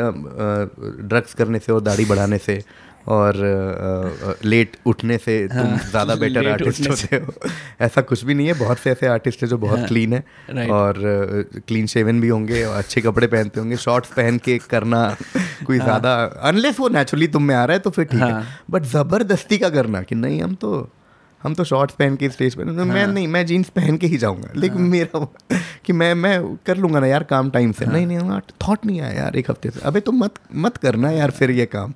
ड्रग्स करने से और दाढ़ी बढ़ाने से और लेट उठने से तुम ज़्यादा बेटर आर्टिस्ट होते हो। ऐसा कुछ भी नहीं है बहुत से ऐसे आर्टिस्ट हैं जो बहुत क्लीन है और क्लीन शेवन भी होंगे और अच्छे कपड़े पहनते होंगे शॉर्ट्स पहन के करना कोई ज़्यादा अनलेस वो नेचुरली तुम में आ रहा है तो फिर ठीक है। बट ज़बरदस्ती का करना कि नहीं हम तो हम तो शॉर्ट्स पहन के स्टेज पे मैं नहीं मैं जीन्स पहन के ही जाऊँगा। लेकिन मेरा कि मैं मैं कर लूँगा ना यार काम टाइम से। नहीं नहीं थॉट नहीं आया यार एक हफ़्ते से। अबे तुम मत मत करना यार फिर ये काम।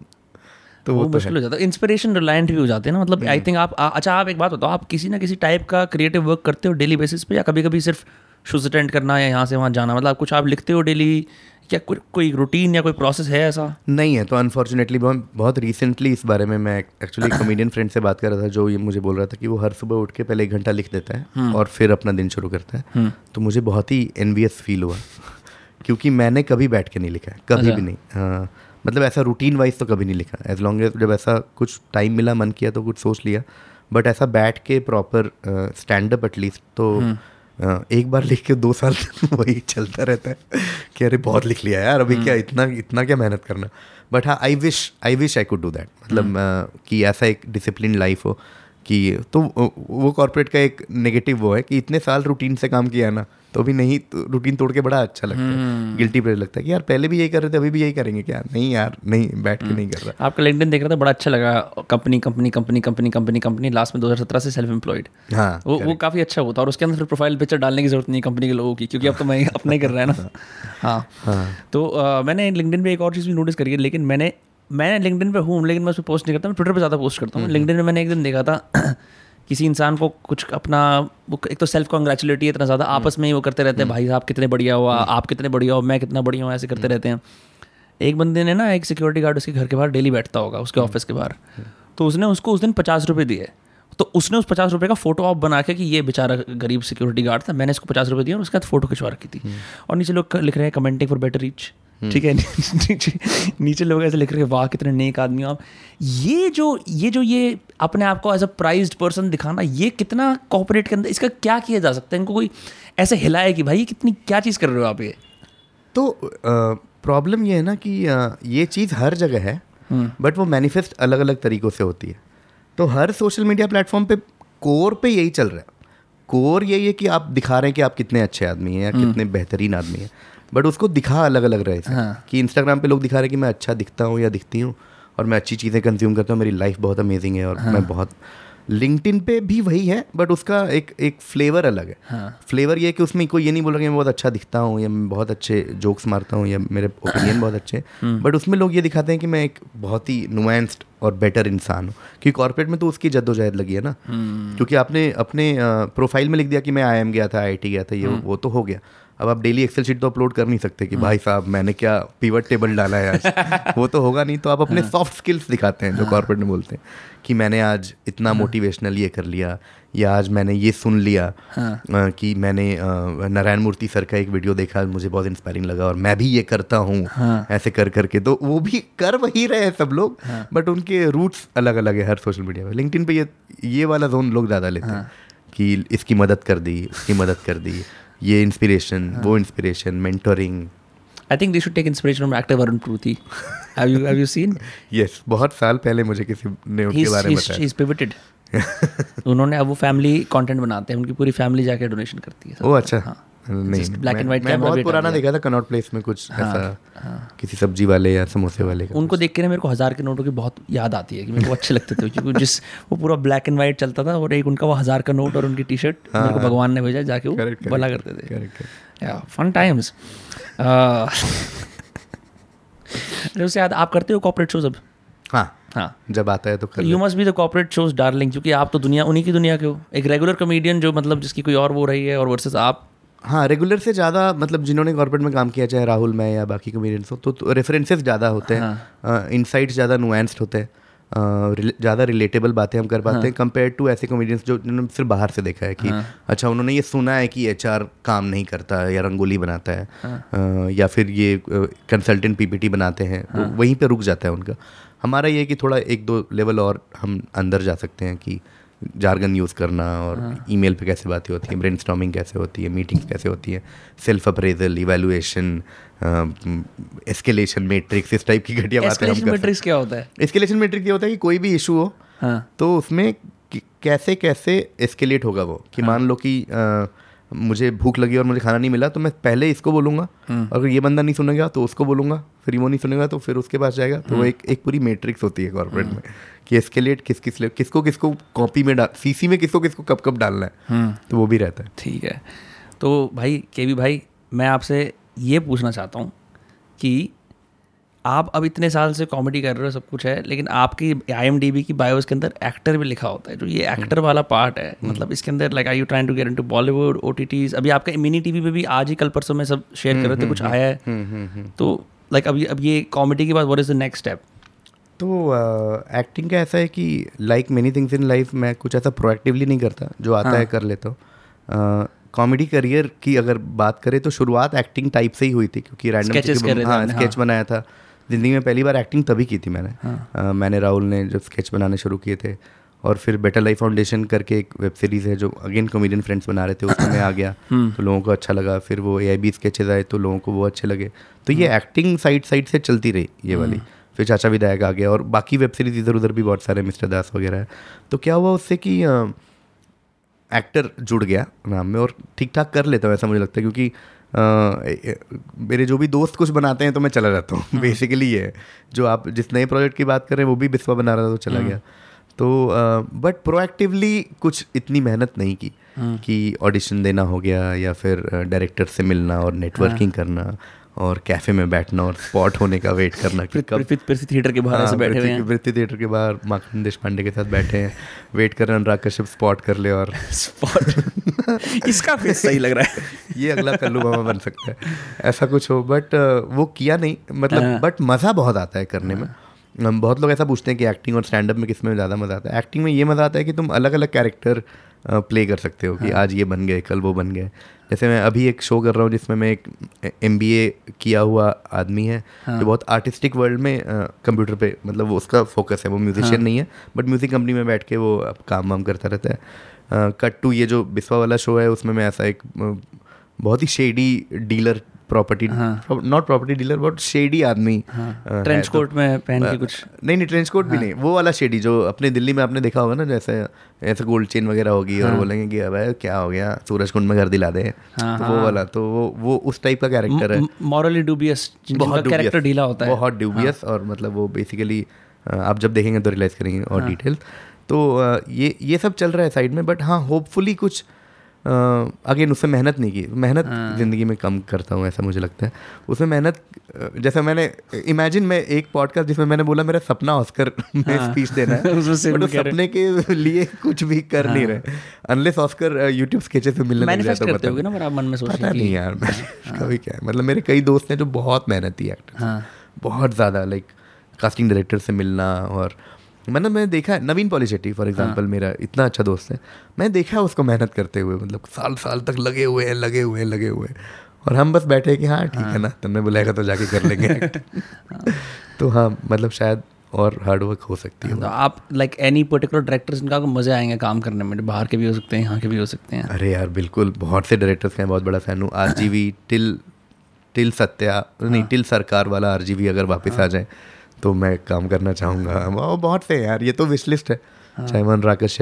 तो वो वो तो मुश्किल हो। जाता है। इंस्पिरेशन रिलायंट भी हो जाते हैं ना मतलब आई थिंक आप अच्छा आप एक बात बताओ आप किसी ना किसी टाइप का क्रिएटिव वर्क करते हो डेली बेसिस पे या कभी कभी सिर्फ़ शूज़ अटेंड करना या यहाँ से वहाँ जाना? मतलब कुछ आप लिखते हो डेली क्या कोई कोई रूटीन या कोई प्रोसेस है ऐसा? नहीं है तो अनफॉर्चुनेटली बहुत रिसेंटली इस बारे में मैं एक्चुअली कॉमेडियन फ्रेंड से बात कर रहा था जो ये मुझे बोल रहा था कि वो हर सुबह उठ के पहले एक घंटा लिख देता है और फिर अपना दिन शुरू करता है। तो मुझे बहुत ही एनवियस फील हुआ क्योंकि मैंने कभी बैठ के नहीं लिखा है कभी भी नहीं। हाँ मतलब ऐसा रूटीन वाइज तो कभी नहीं लिखा। एज लॉन्ग एज जब ऐसा कुछ टाइम मिला मन किया तो कुछ सोच लिया। बट ऐसा बैठ के प्रॉपर स्टैंड अप एटलीस्ट तो अ, एक बार लिख के दो साल वही चलता रहता है कि अरे बहुत लिख लिया यार अभी क्या इतना इतना क्या मेहनत करना। बट हाँ I wish I wish I could do that मतलब अ, कि ऐसा एक डिसिप्लिन लाइफ हो कि तो वो कॉर्पोरेट का एक नेगेटिव वो है कि इतने साल रूटीन से काम किया ना तो भी नहीं तो रूटीन तोड़ के बड़ा अच्छा लगता है। गिल्टी प्लेजर लगता है कि यार पहले भी यही कर रहे थे अभी भी यही करेंगे क्या? नहीं यार नहीं बैठ के नहीं कर रहा। आपका लिंक्डइन देख रहा था बड़ा अच्छा लगा। Company company company company company company last में 2017 से सेल्फ एम्प्लॉयड हाँ वो वो काफ़ी अच्छा होता है और उसके अंदर फिर प्रोफ़ाइल पिक्चर डालने की ज़रूरत नहीं कंपनी के लोगों की क्योंकि अब तो मैं अपना ही कर रहा है ना। हाँ। तो मैंने लिंक्डइन पे एक और चीज़ भी नोटिस करी है लेकिन मैंने मैं लिंक्डइन पे हूँ लेकिन मैं उस पर पोस्ट नहीं करता मैं ट्विटर पे ज़्यादा पोस्ट करता हूँ। लिंक्डइन में मैंने एक दिन देखा था किसी इंसान को कुछ अपना वो एक तो सेल्फ कॉन्ग्रेचुलेट इतना ज़्यादा आपस में ही वो करते रहते हैं भाई साहब कितने बढ़िया हुआ आप कितने बढ़िया हो मैं कितना बढ़िया हूँ ऐसे करते रहते हैं। एक बंदे ने ना एक सिक्योरिटी गार्ड उसके घर के बाहर डेली बैठता होगा उसके ऑफ़िस के बाहर। तो उसने उसको उस दिन पचास रुपये दिए। तो उसने उस पचास रुपये का फ़ोटो ऑफ़ बना के कि ये बेचारा गरीब सिक्योरिटी गार्ड था मैंने इसको पचास रुपये दिया और उसके बाद फ़ोटो खिंचवा रखी थी। और नीचे लोग लिख रहे हैं कमेंटिंग फॉर बेटर रीच ठीक है? नीचे नीचे लोग ऐसे लिख रहे हैं वाह कितने नेक आदमी हो आप। ये जो ये जो ये अपने आप को एज अ प्राइज्ड पर्सन दिखाना ये कितना कॉपरेट के अंदर इसका क्या किया जा सकता है? इनको कोई ऐसे हिलाए कि भाई ये कितनी क्या चीज़ कर रहे हो आप ये? तो प्रॉब्लम ये है ना कि अ, ये चीज़ हर जगह है बट वो मैनिफेस्ट अलग अलग तरीक़ों से होती है। तो हर सोशल मीडिया प्लेटफॉर्म पे कोर पे यही चल रहा है। कोर यही है कि आप दिखा रहे हैं कि आप कितने अच्छे आदमी हैं या कितने बेहतरीन आदमी हैं। बट उसको दिखा अलग अलग रहे थे कि इंस्टाग्राम पे लोग दिखा रहे हैं कि मैं अच्छा दिखता हूँ या दिखती हूँ और मैं अच्छी चीज़ें कंज्यूम करता हूँ मेरी लाइफ बहुत अमेजिंग है और हाँ. मैं बहुत लिंक्डइन पे भी वही है बट उसका एक एक फ्लेवर अलग है। हाँ। फ्लेवर ये है कि उसमें कोई ये नहीं बोल रहा कि मैं बहुत अच्छा दिखता हूँ या मैं बहुत अच्छे जोक्स मारता हूँ या मेरे ओपिनियन बहुत अच्छे हैं। बट उसमें लोग ये दिखाते हैं कि मैं एक बहुत ही नुमांस्ड और बेटर इंसान हूँ। क्योंकि कॉर्पोरेट में तो उसकी जद्दोजहद लगी है ना। क्योंकि आपने अपने प्रोफ़ाइल में लिख दिया कि मैं आई गया था आई गया था ये वो तो हो गया। अब आप डेली एक्सेल शीट तो अपलोड कर नहीं सकते कि भाई साहब मैंने क्या पीवट टेबल डाला है आज? वो तो होगा नहीं तो आप अपने सॉफ्ट स्किल्स दिखाते हैं जो कॉर्पोरेट में बोलते हैं कि मैंने आज इतना मोटिवेशनल ये कर लिया या आज मैंने ये सुन लिया कि मैंने नारायण मूर्ति सर का एक वीडियो देखा मुझे बहुत इंस्पायरिंग लगा और मैं भी ये करता हूँ ऐसे कर करके। तो वो भी कर वही रहे हैं सब लोग बट उनके रूट्स अलग अलग है हर सोशल मीडिया पर लिंक्डइन पे ये ये वाला जोन लोग ज़्यादा लेते हैं। कि इसकी मदद कर दी उसकी मदद कर दी ये इंस्पिरेशन वो inspiration mentoring I think they should take inspiration from actor Varun Pruthi. Have you have you seen? Yes बहुत साल पहले मुझे किसी ने उनके बारे में बताया he's pivoted. उन्होंने अब वो फैमिली कंटेंट बनाते हैं उनकी पूरी फैमिली जाके डोनेशन करती है ओ अच्छा नहीं Just black and मैं- बहुत पुराना देखा था कनॉट प्लेस में कुछ ऐसा किसी सब्ज़ी वाले या समोसे वाले का उनको देख के ना मेरे को हज़ार के नोटों की बहुत याद आती है कि मेरे को अच्छे लगते थे। क्योंकि जिस वो पूरा ब्लैक एंड वाइट चलता था और एक उनका वो हज़ार का नोट और उनकी टी शर्ट मेरे को भगवान ने भेजा जाके वो हाँ. बोला करते थे. फन टाइम्स उससे याद आप करते हो कॉर्पोरेट शोज़ अब? हाँ। हाँ। जब आता है तो you must be the corporate show's darling क्योंकि आप तो दुनिया उन्हीं की दुनिया के हो। एक रेगुलर कॉमेडियन जो मतलब जिसकी कोई और वो रही है और वर्सेस आप हाँ रेगुलर से ज़्यादा मतलब जिन्होंने कॉर्पोरेट में काम किया चाहे राहुल मैं या बाकी कमेडियंस हो तो, तो रेफरेंसेस ज़्यादा होते हैं। इनसाइट्स ज़्यादा नुएंस्ड होते हैं। ज़्यादा रिलेटेबल बातें हम कर पाते हैं। कंपेयर टू ऐसे कॉमेडियंस जो जिन्होंने सिर्फ़ बाहर से देखा है कि अच्छा उन्होंने ये सुना है कि एचआर काम नहीं करता है या रंगोली बनाता है। या फिर ये कंसल्टेंट पीपीटी बनाते हैं। तो वहीं पर रुक जाता है उनका। हमारा ये है कि थोड़ा एक दो लेवल और हम अंदर जा सकते हैं कि जार्गन यूज़ करना और ई मेल पर कैसे बातें होती हैं ब्रेन स्टॉमिंग कैसे होती है मीटिंग्स कैसे होती हैं self appraisal evaluation escalation matrix इस टाइप की घटिया बातें हम मेट्रिक्स क्या होता है? एस्केलेशन मैट्रिक्स ये होता है कि कोई भी इशू हो हाँ। तो उसमें कैसे कैसे एस्केलेट होगा वो? कि मान लो कि अ, मुझे भूख लगी और मुझे खाना नहीं मिला तो मैं पहले इसको बोलूँगा। अगर ये बंदा नहीं सुनेगा तो उसको बोलूँगा फिर वो नहीं सुनेगा तो फिर उसके पास जाएगा। तो वो एक एक पूरी मैट्रिक्स होती है कॉर्पोरेट में कि इसके लिए किस किस लिए किसको किसको कॉपी में डाल सीसी में किसको किसको कब कब डालना है। तो वो भी रहता है। ठीक है। तो भाई के भाई मैं आपसे ये पूछना चाहता हूँ कि आप अब इतने साल से कॉमेडी कर रहे हो सब कुछ है लेकिन आपकी आईएमडीबी की बायोस के अंदर एक्टर भी लिखा होता है जो ये एक्टर वाला पार्ट है मतलब इसके अंदर like I you trying to get into Bollywood ओ अभी आपका मिनी टीवी पे भी आज ही कल परसों में सब शेयर कर रहे थे कुछ आया है। तो लाइक अभी अब ये कॉमेडी के बाद what is the next step तो एक्टिंग का ऐसा है कि like many things in life मैं कुछ ऐसा प्रोएक्टिवली नहीं करता जो आता है कर लेता हूँ। कॉमेडी करियर की अगर बात करें तो शुरुआत एक्टिंग टाइप से ही हुई थी क्योंकि रैंडम हाँ स्केच बनाया था। ज़िंदगी में पहली बार एक्टिंग तभी की थी मैंने। अ, मैंने राहुल ने जब स्केच बनाने शुरू किए थे और फिर बेटर लाइफ फाउंडेशन करके एक वेब सीरीज़ है जो अगेन कॉमेडियन फ्रेंड्स बना रहे थे उसमें मैं आ गया। तो लोगों को अच्छा लगा। फिर वो ए आई बी स्केचेज आए तो लोगों को वो अच्छे लगे। तो ये एक्टिंग साइड साइड से चलती रही ये वाली। फिर चाचा विधायक आ गया और बाकी वेब सीरीज़ इधर उधर भी बहुत सारे मिस्टर दास वगैरह है। तो क्या हुआ उससे कि एक्टर जुड़ गया नाम में और ठीक ठाक कर लेता हूँ ऐसा मुझे लगता है क्योंकि मेरे जो भी दोस्त कुछ बनाते हैं तो मैं चला जाता हूँ। बेसिकली ये जो आप जिस नए प्रोजेक्ट की बात कर रहे हैं वो भी बिस्वा बना रहा था तो चला गया। तो बट प्रोएक्टिवली कुछ इतनी मेहनत नहीं की कि ऑडिशन देना हो गया या फिर डायरेक्टर से मिलना और नेटवर्किंग करना। और कैफ़े में बैठना और स्पॉट होने का वेट करना कि कब फिर फिर थिएटर के बाहर ऐसे हाँ, बैठे हुए हैं। थिएटर के बाहर माखन देश पांडे के साथ बैठे हैं। वेट कर रहे हैं अनुराग कश्यप स्पॉट कर ले और स्पॉट इसका फेस सही लग रहा है। ये अगला कल्लू मामा बन सकता है। ऐसा कुछ हो बट वो किया नहीं मतलब बट मज़ा बहुत आता है करने में। हम बहुत लोग ऐसा पूछते हैं कि एक्टिंग और स्टैंड अप में किसमें ज़्यादा मज़ा आता है एक्टिंग में ये मज़ा आता है कि तुम अलग अलग कैरेक्टर प्ले कर सकते हो कि हाँ। आज ये बन गए कल वो बन गए जैसे मैं अभी एक शो कर रहा हूँ जिसमें मैं एक एमबीए किया हुआ आदमी है हाँ। जो बहुत आर्टिस्टिक वर्ल्ड में कंप्यूटर पे मतलब वो उसका फोकस है वो म्यूजिशियन हाँ। नहीं है बट म्यूज़िक कंपनी में बैठ के वो अब काम वाम करता रहता है कट टू ये जो बिस्वा वाला शो है उसमें मैं ऐसा एक बहुत ही shady dealer property not property dealer बहुत शेडी आदमी ट्रेंच तो- कोट में पहन के कुछ नहीं नहीं ट्रेंच कोट भी नहीं वो वाला शेडी जो अपने दिल्ली में आपने देखा होगा ना जैसे ऐसे गोल्ड चेन वगैरह होगी और बोलेंगे कि अब क्या हो गया? सूरज कुंड में घर दिला दे। हाँ, तो वो वाला तो वो वो उस टाइप का कैरेक्टर है। मॉरली डूबियस dubious, कैरेक्टर ढीला होता है। हाँ। बहुत ड्यूबियस और मतलब वो बेसिकली आप जब देखेंगे तो रियलाइज़ करेंगे और डिटेल्स तो ये ये सब चल रहा है साइड में बट हाँ होपफुली कुछ अगेन उससे मेहनत नहीं की। मेहनत ज़िंदगी में कम करता हूँ ऐसा मुझे लगता है। उसमें मेहनत जैसे मैंने इमेजिन में एक पॉडकास्ट जिसमें मैंने बोला मेरा सपना ऑस्कर में स्पीच देना है। उसमें सिर्फ़ बट उस सपने के लिए कुछ भी कर नहीं रहे। अनलेस ऑस्कर यूट्यूब स्केचेस में मिलने लग मैनिफेस्ट तो करते होगे ना आप मन में सोच पता नहीं यार कभी क्या है। मतलब मेरे कई दोस्त हैं जो बहुत मेहनती एक्टर हाँ। बहुत ज़्यादा लाइक कास्टिंग डायरेक्टर से मिलना और मैंने मैं देखा है नवीन पॉलिशेट्टी फॉर एग्ज़ाम्पल मेरा इतना अच्छा दोस्त है। मैं देखा है उसको मेहनत करते हुए मतलब साल साल तक लगे हुए हैं लगे हुए हैं लगे हुए हैं। और हम बस बैठे कि हाँ ठीक है ना तुमने बुलाएगा तो जाके कर लेंगे तो हाँ मतलब शायद और हार्ड वर्क हो सकती है तो आप लाइक एनी पर्टिकुलर डायरेक्टर्स इनका मज़े आएँगे काम करने में बाहर के भी हो सकते हैं यहाँ के भी हो सकते हैं। अरे यार बिल्कुल बहुत से डायरेक्टर्स का बहुत बड़ा फ़ैन हूँ। आर टिल टिल सत्या नहीं टिल सरकार वाला आर जी वी अगर वापस आ जाए तो मैं काम करना चाहूँगा। वो बहुत से यार ये तो विश लिस्ट है। चाहे मन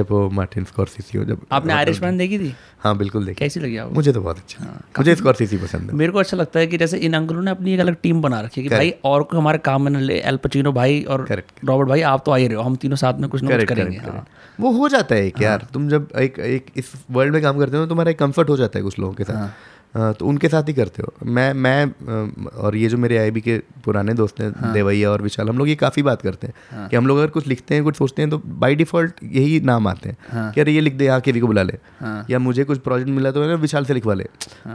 हो मार्टिन स्कॉर्सिसी हो जब आपने आयरिशमैन देखी थी? हाँ बिल्कुल देखिए कैसी लगी आपको? मुझे तो बहुत अच्छा हाँ, मुझे स्कॉर्सिसी पसंद है। मेरे को अच्छा लगता है कि जैसे इन अंकलों ने अपनी एक अलग टीम बना रखी है कि भाई और को हमारे काम में ले एल पचिनो भाई और रॉबर्ट भाई आप तो आ ही रहे हो हम तीनों साथ में कुछ ना कुछ करेंगे। हाँ। वो हो जाता है एक यार तुम जब एक एक इस वर्ल्ड में काम करते हो तुम्हारा एक कंफर्ट हो जाता है कुछ लोगों के साथ। हाँ, तो उनके साथ ही करते हो। मैं मैं और ये जो मेरे आईबी के पुराने दोस्त हैं हाँ। देवैया और विशाल हम लोग ये काफ़ी बात करते हैं हाँ। कि हम लोग अगर कुछ लिखते हैं कुछ सोचते हैं तो बाय डिफ़ॉल्ट यही नाम आते हैं हाँ। कि अरे ये लिख दे यहाँ केवी को बुला ले। हाँ। या मुझे कुछ प्रोजेक्ट मिला तो मैंने विशाल से लिखवा ले।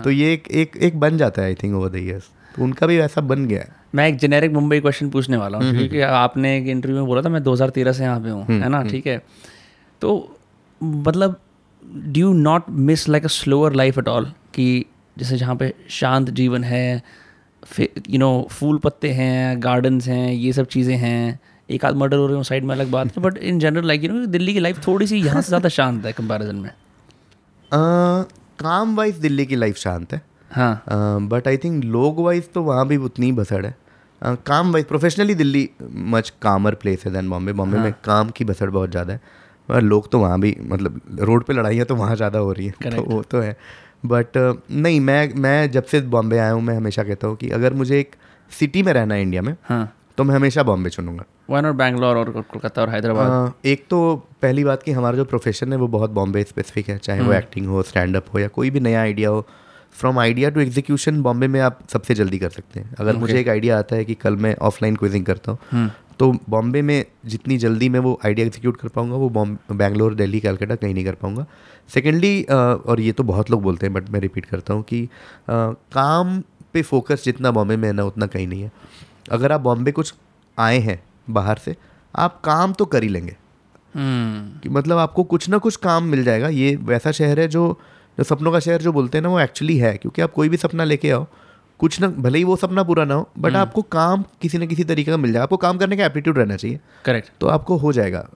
तो ये एक एक एक बन जाता है I think over the years तो उनका भी ऐसा बन गया है। मैं एक जेनेरिक मुंबई क्वेश्चन पूछने वाला हूँ क्योंकि आपने एक इंटरव्यू में बोला था मैं 2013 से यहाँ पे हूँ है ना? ठीक है। तो मतलब do you not miss like a slower life at all कि जैसे जहाँ पे शांत जीवन है यू नो फूल पत्ते हैं गार्डन्स हैं ये सब चीज़ें हैं। एक आध मर्डर हो रहे हो साइड में अलग बात है but in general like you know Delhi की लाइफ थोड़ी सी यहाँ से ज़्यादा शांत है कंपैरिजन में। काम वाइज दिल्ली की लाइफ शांत है। हाँ। बट आई थिंक लोग वाइज तो वहाँ भी उतनी ही भसड़ है। Uh, काम wise professionally Delhi much calmer place है दैन बॉम्बे बॉम्बे में काम की भसड़ बहुत ज़्यादा है। और लोग तो वहाँ भी मतलब रोड पे लड़ाइयाँ तो वहाँ ज़्यादा हो रही हैं तो वो तो है। बट नहीं मैं मैं जब से बॉम्बे आया हूँ मैं हमेशा कहता हूँ कि अगर मुझे एक सिटी में रहना है इंडिया में हाँ। तो मैं हमेशा बॉम्बे चुनूँगा। वन और बैंगलोर और कोलकाता और हैदराबाद? अ, एक तो पहली बात कि हमारा जो प्रोफेशन है वो बहुत बॉम्बे स्पेसिफिक है चाहे वो एक्टिंग हो स्टैंड अप हो या कोई भी नया आइडिया हो। From idea to execution Bombay में आप सबसे जल्दी कर सकते हैं। अगर मुझे एक आइडिया आता है कि कल मैं ऑफलाइन क्विजिंग करता हूँ तो बॉम्बे में जितनी जल्दी मैं वो आइडिया एग्जीक्यूट कर पाऊँगा वो बॉम्बे बैंगलोर दिल्ली कैलकाटा कहीं नहीं कर पाऊँगा। सेकेंडली और ये तो बहुत लोग बोलते हैं बट मैं रिपीट करता हूँ कि काम पे फोकस जितना बॉम्बे में है ना उतना कहीं नहीं है। अगर आप बॉम्बे कुछ आए हैं बाहर से आप काम तो कर ही लेंगे। हम्म। कि मतलब आपको कुछ ना कुछ काम मिल जाएगा। ये वैसा शहर है जो जो सपनों का शहर जो बोलते हैं ना वो एक्चुअली है। क्योंकि आप कोई भी सपना लेके आओ कुछ ना भले ही वो सपना पूरा ना हो बट आपको काम किसी ना किसी तरीके का मिल जाए आपको काम करने का एप्टीट्यूड रहना चाहिए। करेक्ट तो आपको हो जाएगा।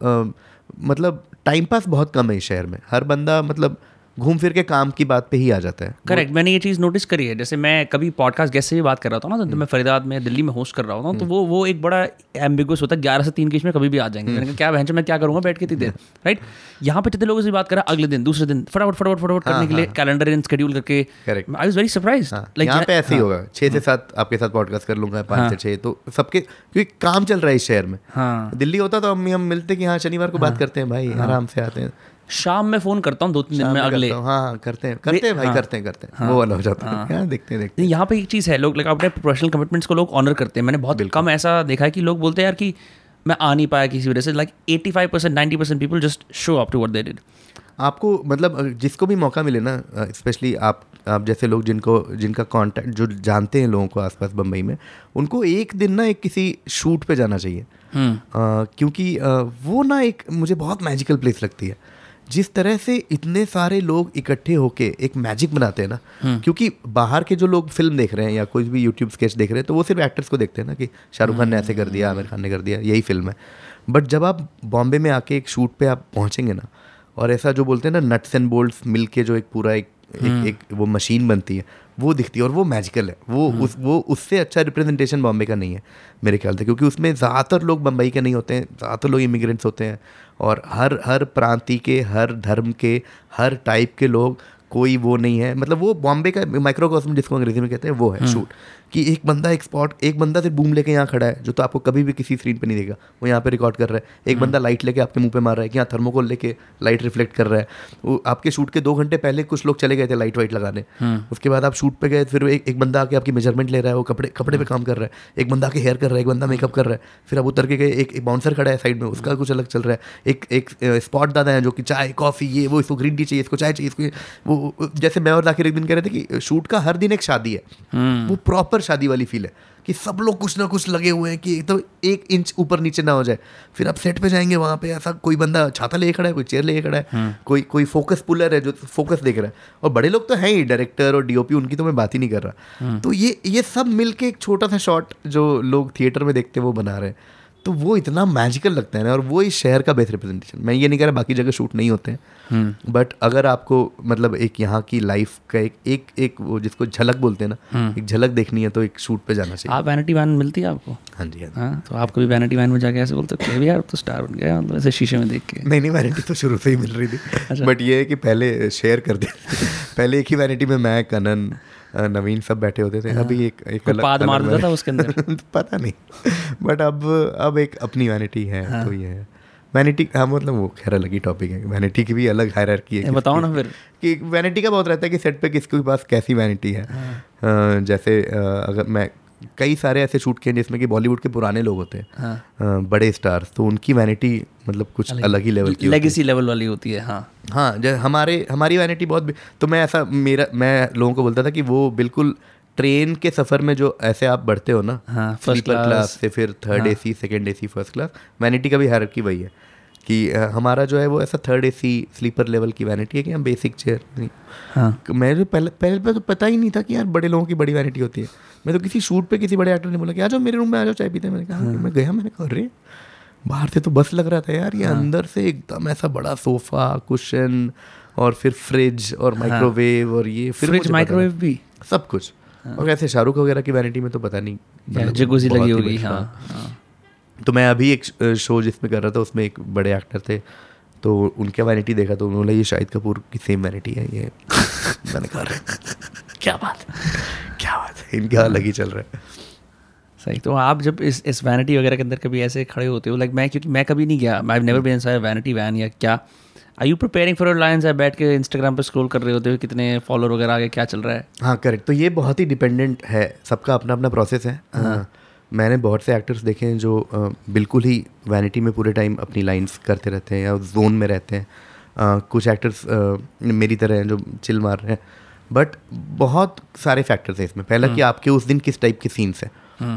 मतलब टाइम पास बहुत कम है इस शहर में। हर बंदा मतलब घूम फिर के काम की बात पे ही आ जाता है। करेक्ट मैंने ये चीज़ नोटिस करी है। जैसे मैं कभी पॉडकास्ट गेस्ट से भी बात कर रहा था ना तो मैं फरीदाबाद में दिल्ली में होस्ट कर रहा होता हूँ तो वो वो एक बड़ा एम्बिगुस होता है ग्यारह से तीन के में कभी भी आ जाएँगे। मैंने कहा क्या बहन मैं क्या करूँगा बैठ के इतनी देर? राइट यहाँ पे जितने लोगों से बात करा अगले दिन दूसरे दिन फटाफट फटाफट फटाफट करने के लिए कैलेंडर इन शेड्यूल करके. आई वॉज़ वेरी सरप्राइज़ हाँ, यहाँ पे ऐसे ही होगा। छः से सात आपके साथ पॉडकास्ट कर लूँगा पाँच से छः तो सबके क्योंकि काम चल रहा है इस शहर में। हाँ। दिल्ली होता तो हम मिलते कि हाँ शनिवार को बात करते हैं भाई आराम से आते हैं। शाम में फ़ोन करता हूँ दो तीन दिन में अगले। हाँ। हाँ करते हैं करते हैं भाई करते हैं करते हैं। वो वाला हो जाता है। हाँ। देखते देखते यहाँ पे एक चीज़ है लोग लाइक अपने प्रोफेशनल कमिटमेंट्स को लोग ऑनर करते हैं। मैंने बहुत कम ऐसा देखा है कि लोग बोलते हैं यार कि मैं आ नहीं पाया किसी वजह से। Like eighty five percent ninety percent people just show up to what they did आपको मतलब जिसको भी मौका मिले ना स्पेशली आप आप जैसे लोग जिनको जिनका कांटेक्ट जो जानते हैं लोगों को आसपास बम्बई में उनको एक दिन ना एक किसी शूट पे जाना चाहिए। अ, क्योंकि वो ना एक मुझे बहुत मैजिकल प्लेस लगती है। जिस तरह से इतने सारे लोग इकट्ठे होके एक मैजिक बनाते हैं ना क्योंकि बाहर के जो लोग फ़िल्म देख रहे हैं या कोई भी यूट्यूब स्केच देख रहे हैं तो वो सिर्फ़ एक्टर्स को देखते हैं ना कि शाहरुख खान ने ऐसे कर दिया आमिर खान ने कर दिया यही फ़िल्म है। बट जब आप बॉम्बे में आके एक शूट पे आप पहुँचेंगे ना और ऐसा जो बोलते हैं ना नट्स एंड बोल्ट्स मिल के जो एक पूरा एक एक, एक वो मशीन बनती है वो दिखती है और वो मैजिकल है। वो उस वो उससे अच्छा रिप्रेजेंटेशन बॉम्बे का नहीं है मेरे ख्याल से क्योंकि उसमें ज़्यादातर लोग बम्बई के नहीं होते हैं ज़्यादातर लोग इमिग्रेंट्स होते हैं और हर हर प्रांति के हर धर्म के हर टाइप के लोग कोई वो नहीं है। मतलब वो बॉम्बे का माइक्रोकॉस्म जिसको अंग्रेज़ी में कहते हैं वो है शूट कि एक बंदा एक स्पॉट एक बंदा सिर्फ़ बूम लेके यहाँ खड़ा है जो तो आपको कभी भी किसी स्क्रीन पे नहीं देगा। वो यहाँ पे रिकॉर्ड कर रहा है। एक बंदा लाइट लेके आपके मुँह पे मार रहा है कि यहाँ थर्मोकोल लेके लाइट रिफ्लेक्ट कर रहा है। वो आपके शूट के दो घंटे पहले कुछ लोग चले गए थे लाइट वाइट लगाने। उसके बाद आप शूट पे गए फिर एक, एक बंदा आके आपकी मेज़रमेंट ले रहा है वो कपड़े कपड़े पे काम कर रहा है। एक बंदा आके हेयर कर रहा है एक बंदा मेकअप कर रहा है। फिर आप उतर के गए एक बाउंसर खड़ा है साइड में उसका कुछ अलग चल रहा है। एक एक स्पॉट दादा है जो कि चाय कॉफ़ी ये वो इसको ग्रीन टी चाहिए इसको चाय चाहिए इसको वो वो- जैसे मैं और जाकिर एक दिन कह रहे थे कि शूट का हर दिन एक शादी है। वो प्रॉपर शादी वाली फील है कि सब लोग कुछ ना कुछ लगे हुए हैं कि तो एक इंच ऊपर नीचे ना हो जाए। फिर आप सेट पे जाएँगे वहाँ पे ऐसा कोई बंदा छाता लेके खड़ा है कोई चेयर लेके खड़ा है कोई कोई फोकस पुलर है जो फोकस देख रहा है। और बड़े लोग तो हैं ही डायरेक्टर और डीओपी उनकी तो मैं बात ही नहीं कर रहा। तो ये ये सब मिलके एक छोटा सा शॉट जो लोग थिएटर में देखते हैं वो बना रहे हैं। तो वो इतना मैजिकल लगता है ना और वो इस शहर का बेस्ट रिप्रेजेंटेशन मैं ये नहीं कह रहा बाकी जगह शूट नहीं होते हैं बट अगर आपको मतलब एक यहाँ की लाइफ का एक एक एक वो जिसको झलक बोलते हैं ना एक झलक देखनी है तो एक शूट पे जाना चाहिए। आप वैनिटी वैन मिलती है आपको? हाँ जी हाँ हाँ तो आप कभी वैनिटी वैन में जाके ऐसे बोलते हो "क्या यार तो स्टार बन गया मतलब ऐसे शीशे में देख के। नहीं नहीं वैनिटी तो शुरू से ही मिल रही थी। बट ये है कि पहले शेयर कर दिया पहले एक ही वैनिटी में मैं कनन नवीन सब बैठे होते थे। अभी एक एक अलग, पाद मार देता था उसके अंदर? पता नहीं। बट अब अब एक अपनी वैनिटी है तो ये है। वैनिटी हाँ मतलब वो खैर अलग ही टॉपिक है। वैनिटी की भी अलग हायरार्की है बताओ ना फिर। कि वैनिटी का बहुत रहता है कि सेट पे किसके पास कैसी वैनिटी है। जैसे अगर मैं कई सारे ऐसे शूट किए हैं जिसमें कि बॉलीवुड के पुराने लोग होते हैं हाँ बड़े स्टार्स तो उनकी वैनिटी मतलब कुछ अलग ही लेवल की है। लेगेसी लेवल वाली होती है हाँ हाँ जैसे हमारे हमारी वैनिटी बहुत तो मैं ऐसा मेरा मैं लोगों को बोलता था कि वो बिल्कुल ट्रेन के सफ़र में जो ऐसे आप बढ़ते हो ना हाँ, class। क्लास से फिर third AC second AC first class vanity का भी हायरार्की वही है कि हमारा जो है वो ऐसा थर्ड एसी स्लीपर लेवल की वैनिटी है कि हम बेसिक चेयर नहीं। हाँ। मैं जो पहले पहले पे तो पता ही नहीं था कि यार बड़े लोगों की बड़ी वैनिटी होती है। मैं तो किसी शूट पे किसी बड़े एक्टर ने बोला कि आ जाओ मेरे रूम में आ जाओ चाय पीते मैंने कहा मैं गया मैंने कहा अरे बाहर से तो बस लग रहा था यार ये अंदर से एकदम ऐसा बड़ा सोफा कुशन और फिर फ्रिज और माइक्रोवेव और ये फिर फ्रिज माइक्रोवेव भी? सब कुछ। और ऐसे शाहरुख वगैरह की वैनिटी में तो पता नहीं लगी होगी हाँ हाँ। तो मैं अभी एक शो जिसमें कर रहा था उसमें एक बड़े एक्टर थे तो उनके वैनिटी देखा तो उन्होंने ये शाहिद कपूर की सेम वैनिटी है ये मैंने कहा क्या बात क्या बात है? इनका अलग ही चल रहा है। सही तो आप जब इस इस वैनिटी वगैरह के अंदर कभी ऐसे खड़े होते हो लाइक मैं क्योंकि मैं कभी नहीं गया I never been inside vanity van या क्या? I you preparing for lines है बैठ के इंस्टाग्राम पर स्क्रॉल कर रहे होते हो कितने फॉलोअर वगैरह आगे क्या चल रहा है? हाँ करेक्ट तो ये बहुत ही डिपेंडेंट है सबका अपना अपना प्रोसेस है। हाँ, मैंने बहुत से एक्टर्स देखे हैं जो बिल्कुल ही वैनिटी में पूरे टाइम अपनी लाइंस करते रहते हैं या जोन में रहते हैं। आ, कुछ एक्टर्स मेरी तरह हैं जो चिल मार रहे हैं। बट बहुत सारे फैक्टर्स हैं इसमें। पहला कि आपके उस दिन किस टाइप के सीन्स हैं।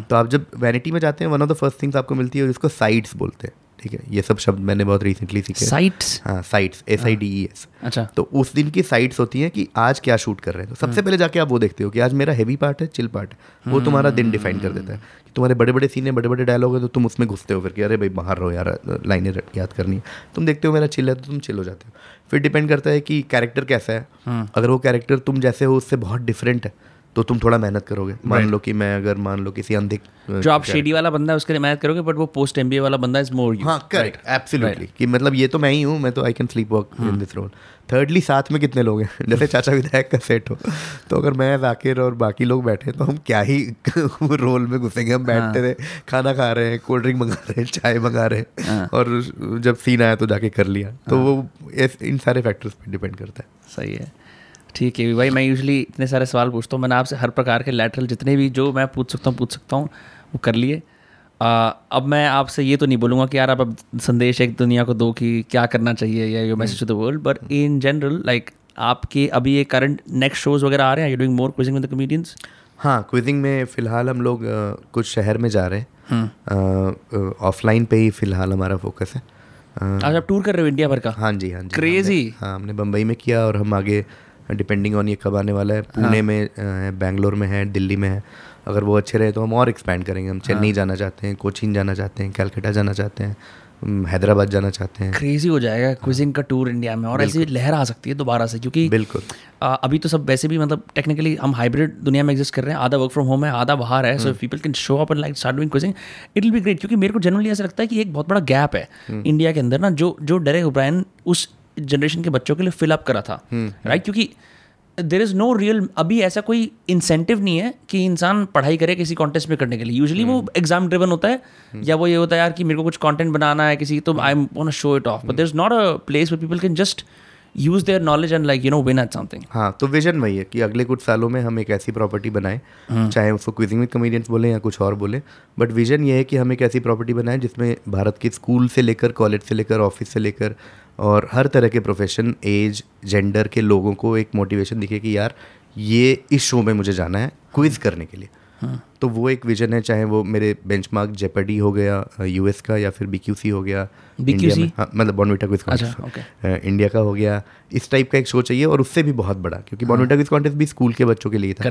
तो आप जब वैनिटी में जाते हैं one of the first things आपको मिलती है और इसको साइड्स बोलते हैं। ठीक है ये सब शब्द मैंने बहुत रिसेंटली सीखे। साइट्स हाँ sides S I D E S अच्छा। तो उस दिन की साइट्स होती हैं कि आज क्या शूट कर रहे हैं। तो सबसे पहले जाके आप वो देखते हो कि आज मेरा हैवी पार्ट है चिल पार्ट है। वो तुम्हारा दिन डिफाइन कर देता है। कि तुम्हारे बड़े बड़े सीन है बड़े बड़े डायलॉग है तो तुम उसमें घुसते हो फिर कि अरे भाई बाहर रहो यार लाइनें याद करनी है। तुम देखते हो मेरा चिल है तो तुम चिल हो जाते हो। फिर डिपेंड करता है कि कैरेक्टर कैसा है। अगर वो कैरेक्टर तुम जैसे हो उससे बहुत डिफरेंट है। तो तुम थोड़ा मेहनत करोगे। मान लो कि मैं अगर मान लो किसी अंधे जो आप शेडी वाला बंदा है उसके लिए मेहनत करोगे बट वो पोस्ट एमबीए वाला बंदा इज़ मोर यू हाँ करेक्ट एब्सोल्युटली कि मतलब ये तो मैं ही हूँ मैं तो I can sleep work in this role thirdly साथ में कितने लोग हैं? जैसे चाचा विधायक का सेट हो। तो अगर मैं जाकिर और बाकी लोग बैठे तो हम क्या ही रोल में घुसेंगे? हम बैठते रहे खाना खा रहे हैं कोल्ड ड्रिंक मंगा रहे हैं चाय मंगा रहे हैं और जब सीन आया तो जाके कर लिया। तो वो इन सारे फैक्टर्स पर डिपेंड करता है। सही है। ठीक है भाई मैं यूजली इतने सारे सवाल पूछता हूँ मैंने आपसे हर प्रकार के लेटरल जितने भी जो मैं पूछ सकता हूँ पूछ सकता हूँ वो कर लिए। आ, अब मैं आपसे ये तो नहीं बोलूँगा कि यार आप अब संदेश एक दुनिया को दो कि क्या करना चाहिए या your message to the world but in general like आपके अभी ये करंट नेक्स्ट शोज़ वगैरह आ रहे हैं? You doing more quizzing with the comedians हाँ क्विजिंग में फ़िलहाल हम लोग कुछ शहर में जा रहे हैं। ऑफलाइन पे ही फ़िलहाल हमारा फोकस है। आज आप टूर कर रहे हो इंडिया भर का? हाँ जी हाँ जी. हमने- हाँ हमने बम्बई में किया और हम आगे डिपेंडिंग ऑन ये कब आने वाला है। पुणे हाँ. में बेंगलोर में है दिल्ली में है। अगर वो अच्छे रहे तो हम और एक्सपैंड करेंगे। हम चेन्नई हाँ. जाना चाहते हैं कोचीन जाना चाहते हैं कैलकाटा जाना चाहते हैं हैदराबाद जाना चाहते हैं। क्रेजी हो जाएगा क्विजिंग का टूर इंडिया में और ऐसी लहर आ सकती है दोबारा से क्योंकि बिल्कुल। आ, अभी तो सब वैसे भी मतलब टेक्निकली हम हाइब्रिड दुनिया में एग्जिस्ट कर रहे हैं। आधा वर्क फ्रॉम होम है आधा बाहर है so people can show up and like start doing quizzing it will be great क्योंकि मेरे को जनरली ऐसा लगता है कि एक बहुत बड़ा गैप है इंडिया के अंदर ना जो जो डेरेक ओब्रायन उस जनरेशन के बच्चों के लिए फिलअप करा था राइट क्योंकि देर इज़ नो रियल अभी ऐसा कोई इंसेंटिव नहीं है कि इंसान पढ़ाई करे किसी कॉन्टेस्ट में करने के लिए। यूजली वो एग्ज़ाम ड्रिवन होता है या वो ये होता है यार कि मेरे को कुछ कॉन्टेंट बनाना है किसी तो I am show it off but there is not a place way people can just use their knowledge and like you know win at something हाँ तो विजन वही है कि अगले कुछ सालों में हम एक ऐसी प्रॉपर्टी बनाएँ चाहे उसको क्विजिंग विद कमेडियंस बोले या कुछ और बोले बट विजन ये है कि हम एक ऐसी प्रॉपर्टी बनाएँ जिसमें भारत के स्कूल से लेकर कॉलेज से लेकर ऑफ़िस से लेकर और हर तरह के प्रोफेशन एज जेंडर के लोगों को एक मोटिवेशन दिखे कि यार ये इस शो में मुझे जाना है क्विज करने के लिए। तो वो एक विजन है चाहे वो मेरे बेंचमार्क जेपडी हो गया यूएस का या फिर बीक्यूसी हो गया इंडिया हाँ, मतलब बॉनविटा क्विज कॉन्टेस्ट इंडिया का हो गया। इस टाइप का एक शो चाहिए और उससे भी बहुत बड़ा क्योंकि बॉनविटा क्विज कॉन्टेस्ट भी स्कूल के बच्चों के लिए था।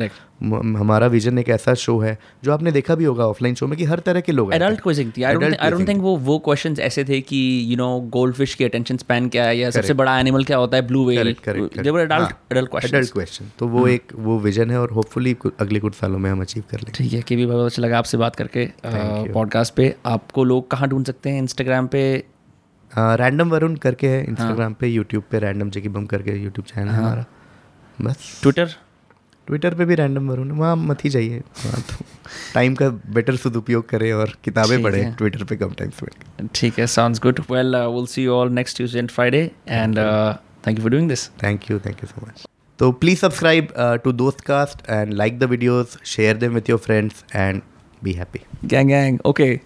हमारा विजन एक ऐसा शो है जो आपने देखा भी होगा ऑफलाइन शो में कि हर तरह के लोग एडल्ट क्विजिंग थी। आई डोंट थिंक वो वो क्वेश्चंस ऐसे थे कि यू नो गोल्ड फ़िश की अटेंशन स्पैन क्या है या सबसे बड़ा एनिमल क्या होता है blue adult question adult question तो वो एक वो विजन है और होपफुली अगले कुछ सालों में हम अचीव कर लेंगे। ठीक है के भी बहुत अच्छा लगा आपसे बात करके पॉडकास्ट पे। आपको लोग कहाँ ढूंढ सकते हैं इंस्टाग्राम पे? रैंडम वरुण करके है इंस्टाग्राम पे यूट्यूब पे रैंडम जेकी बम करके यूट्यूब चैनल है। हमारा। बस। ट्विटर ट्विटर पे भी रैंडम वरुण वहाँ मत ही जाइए वहाँ तो टाइम का बेटर सदुपयोग करें और किताबें पढ़ें ट्विटर पे कम टाइम स्पेंड ठीक है sounds good well will see you all next Tuesday and Friday and thank you for doing this thank you thank you so much तो प्लीज़ सब्सक्राइब टू दोस्त cast and like the videos share them with your friends and be happy. Gang, gang. Okay.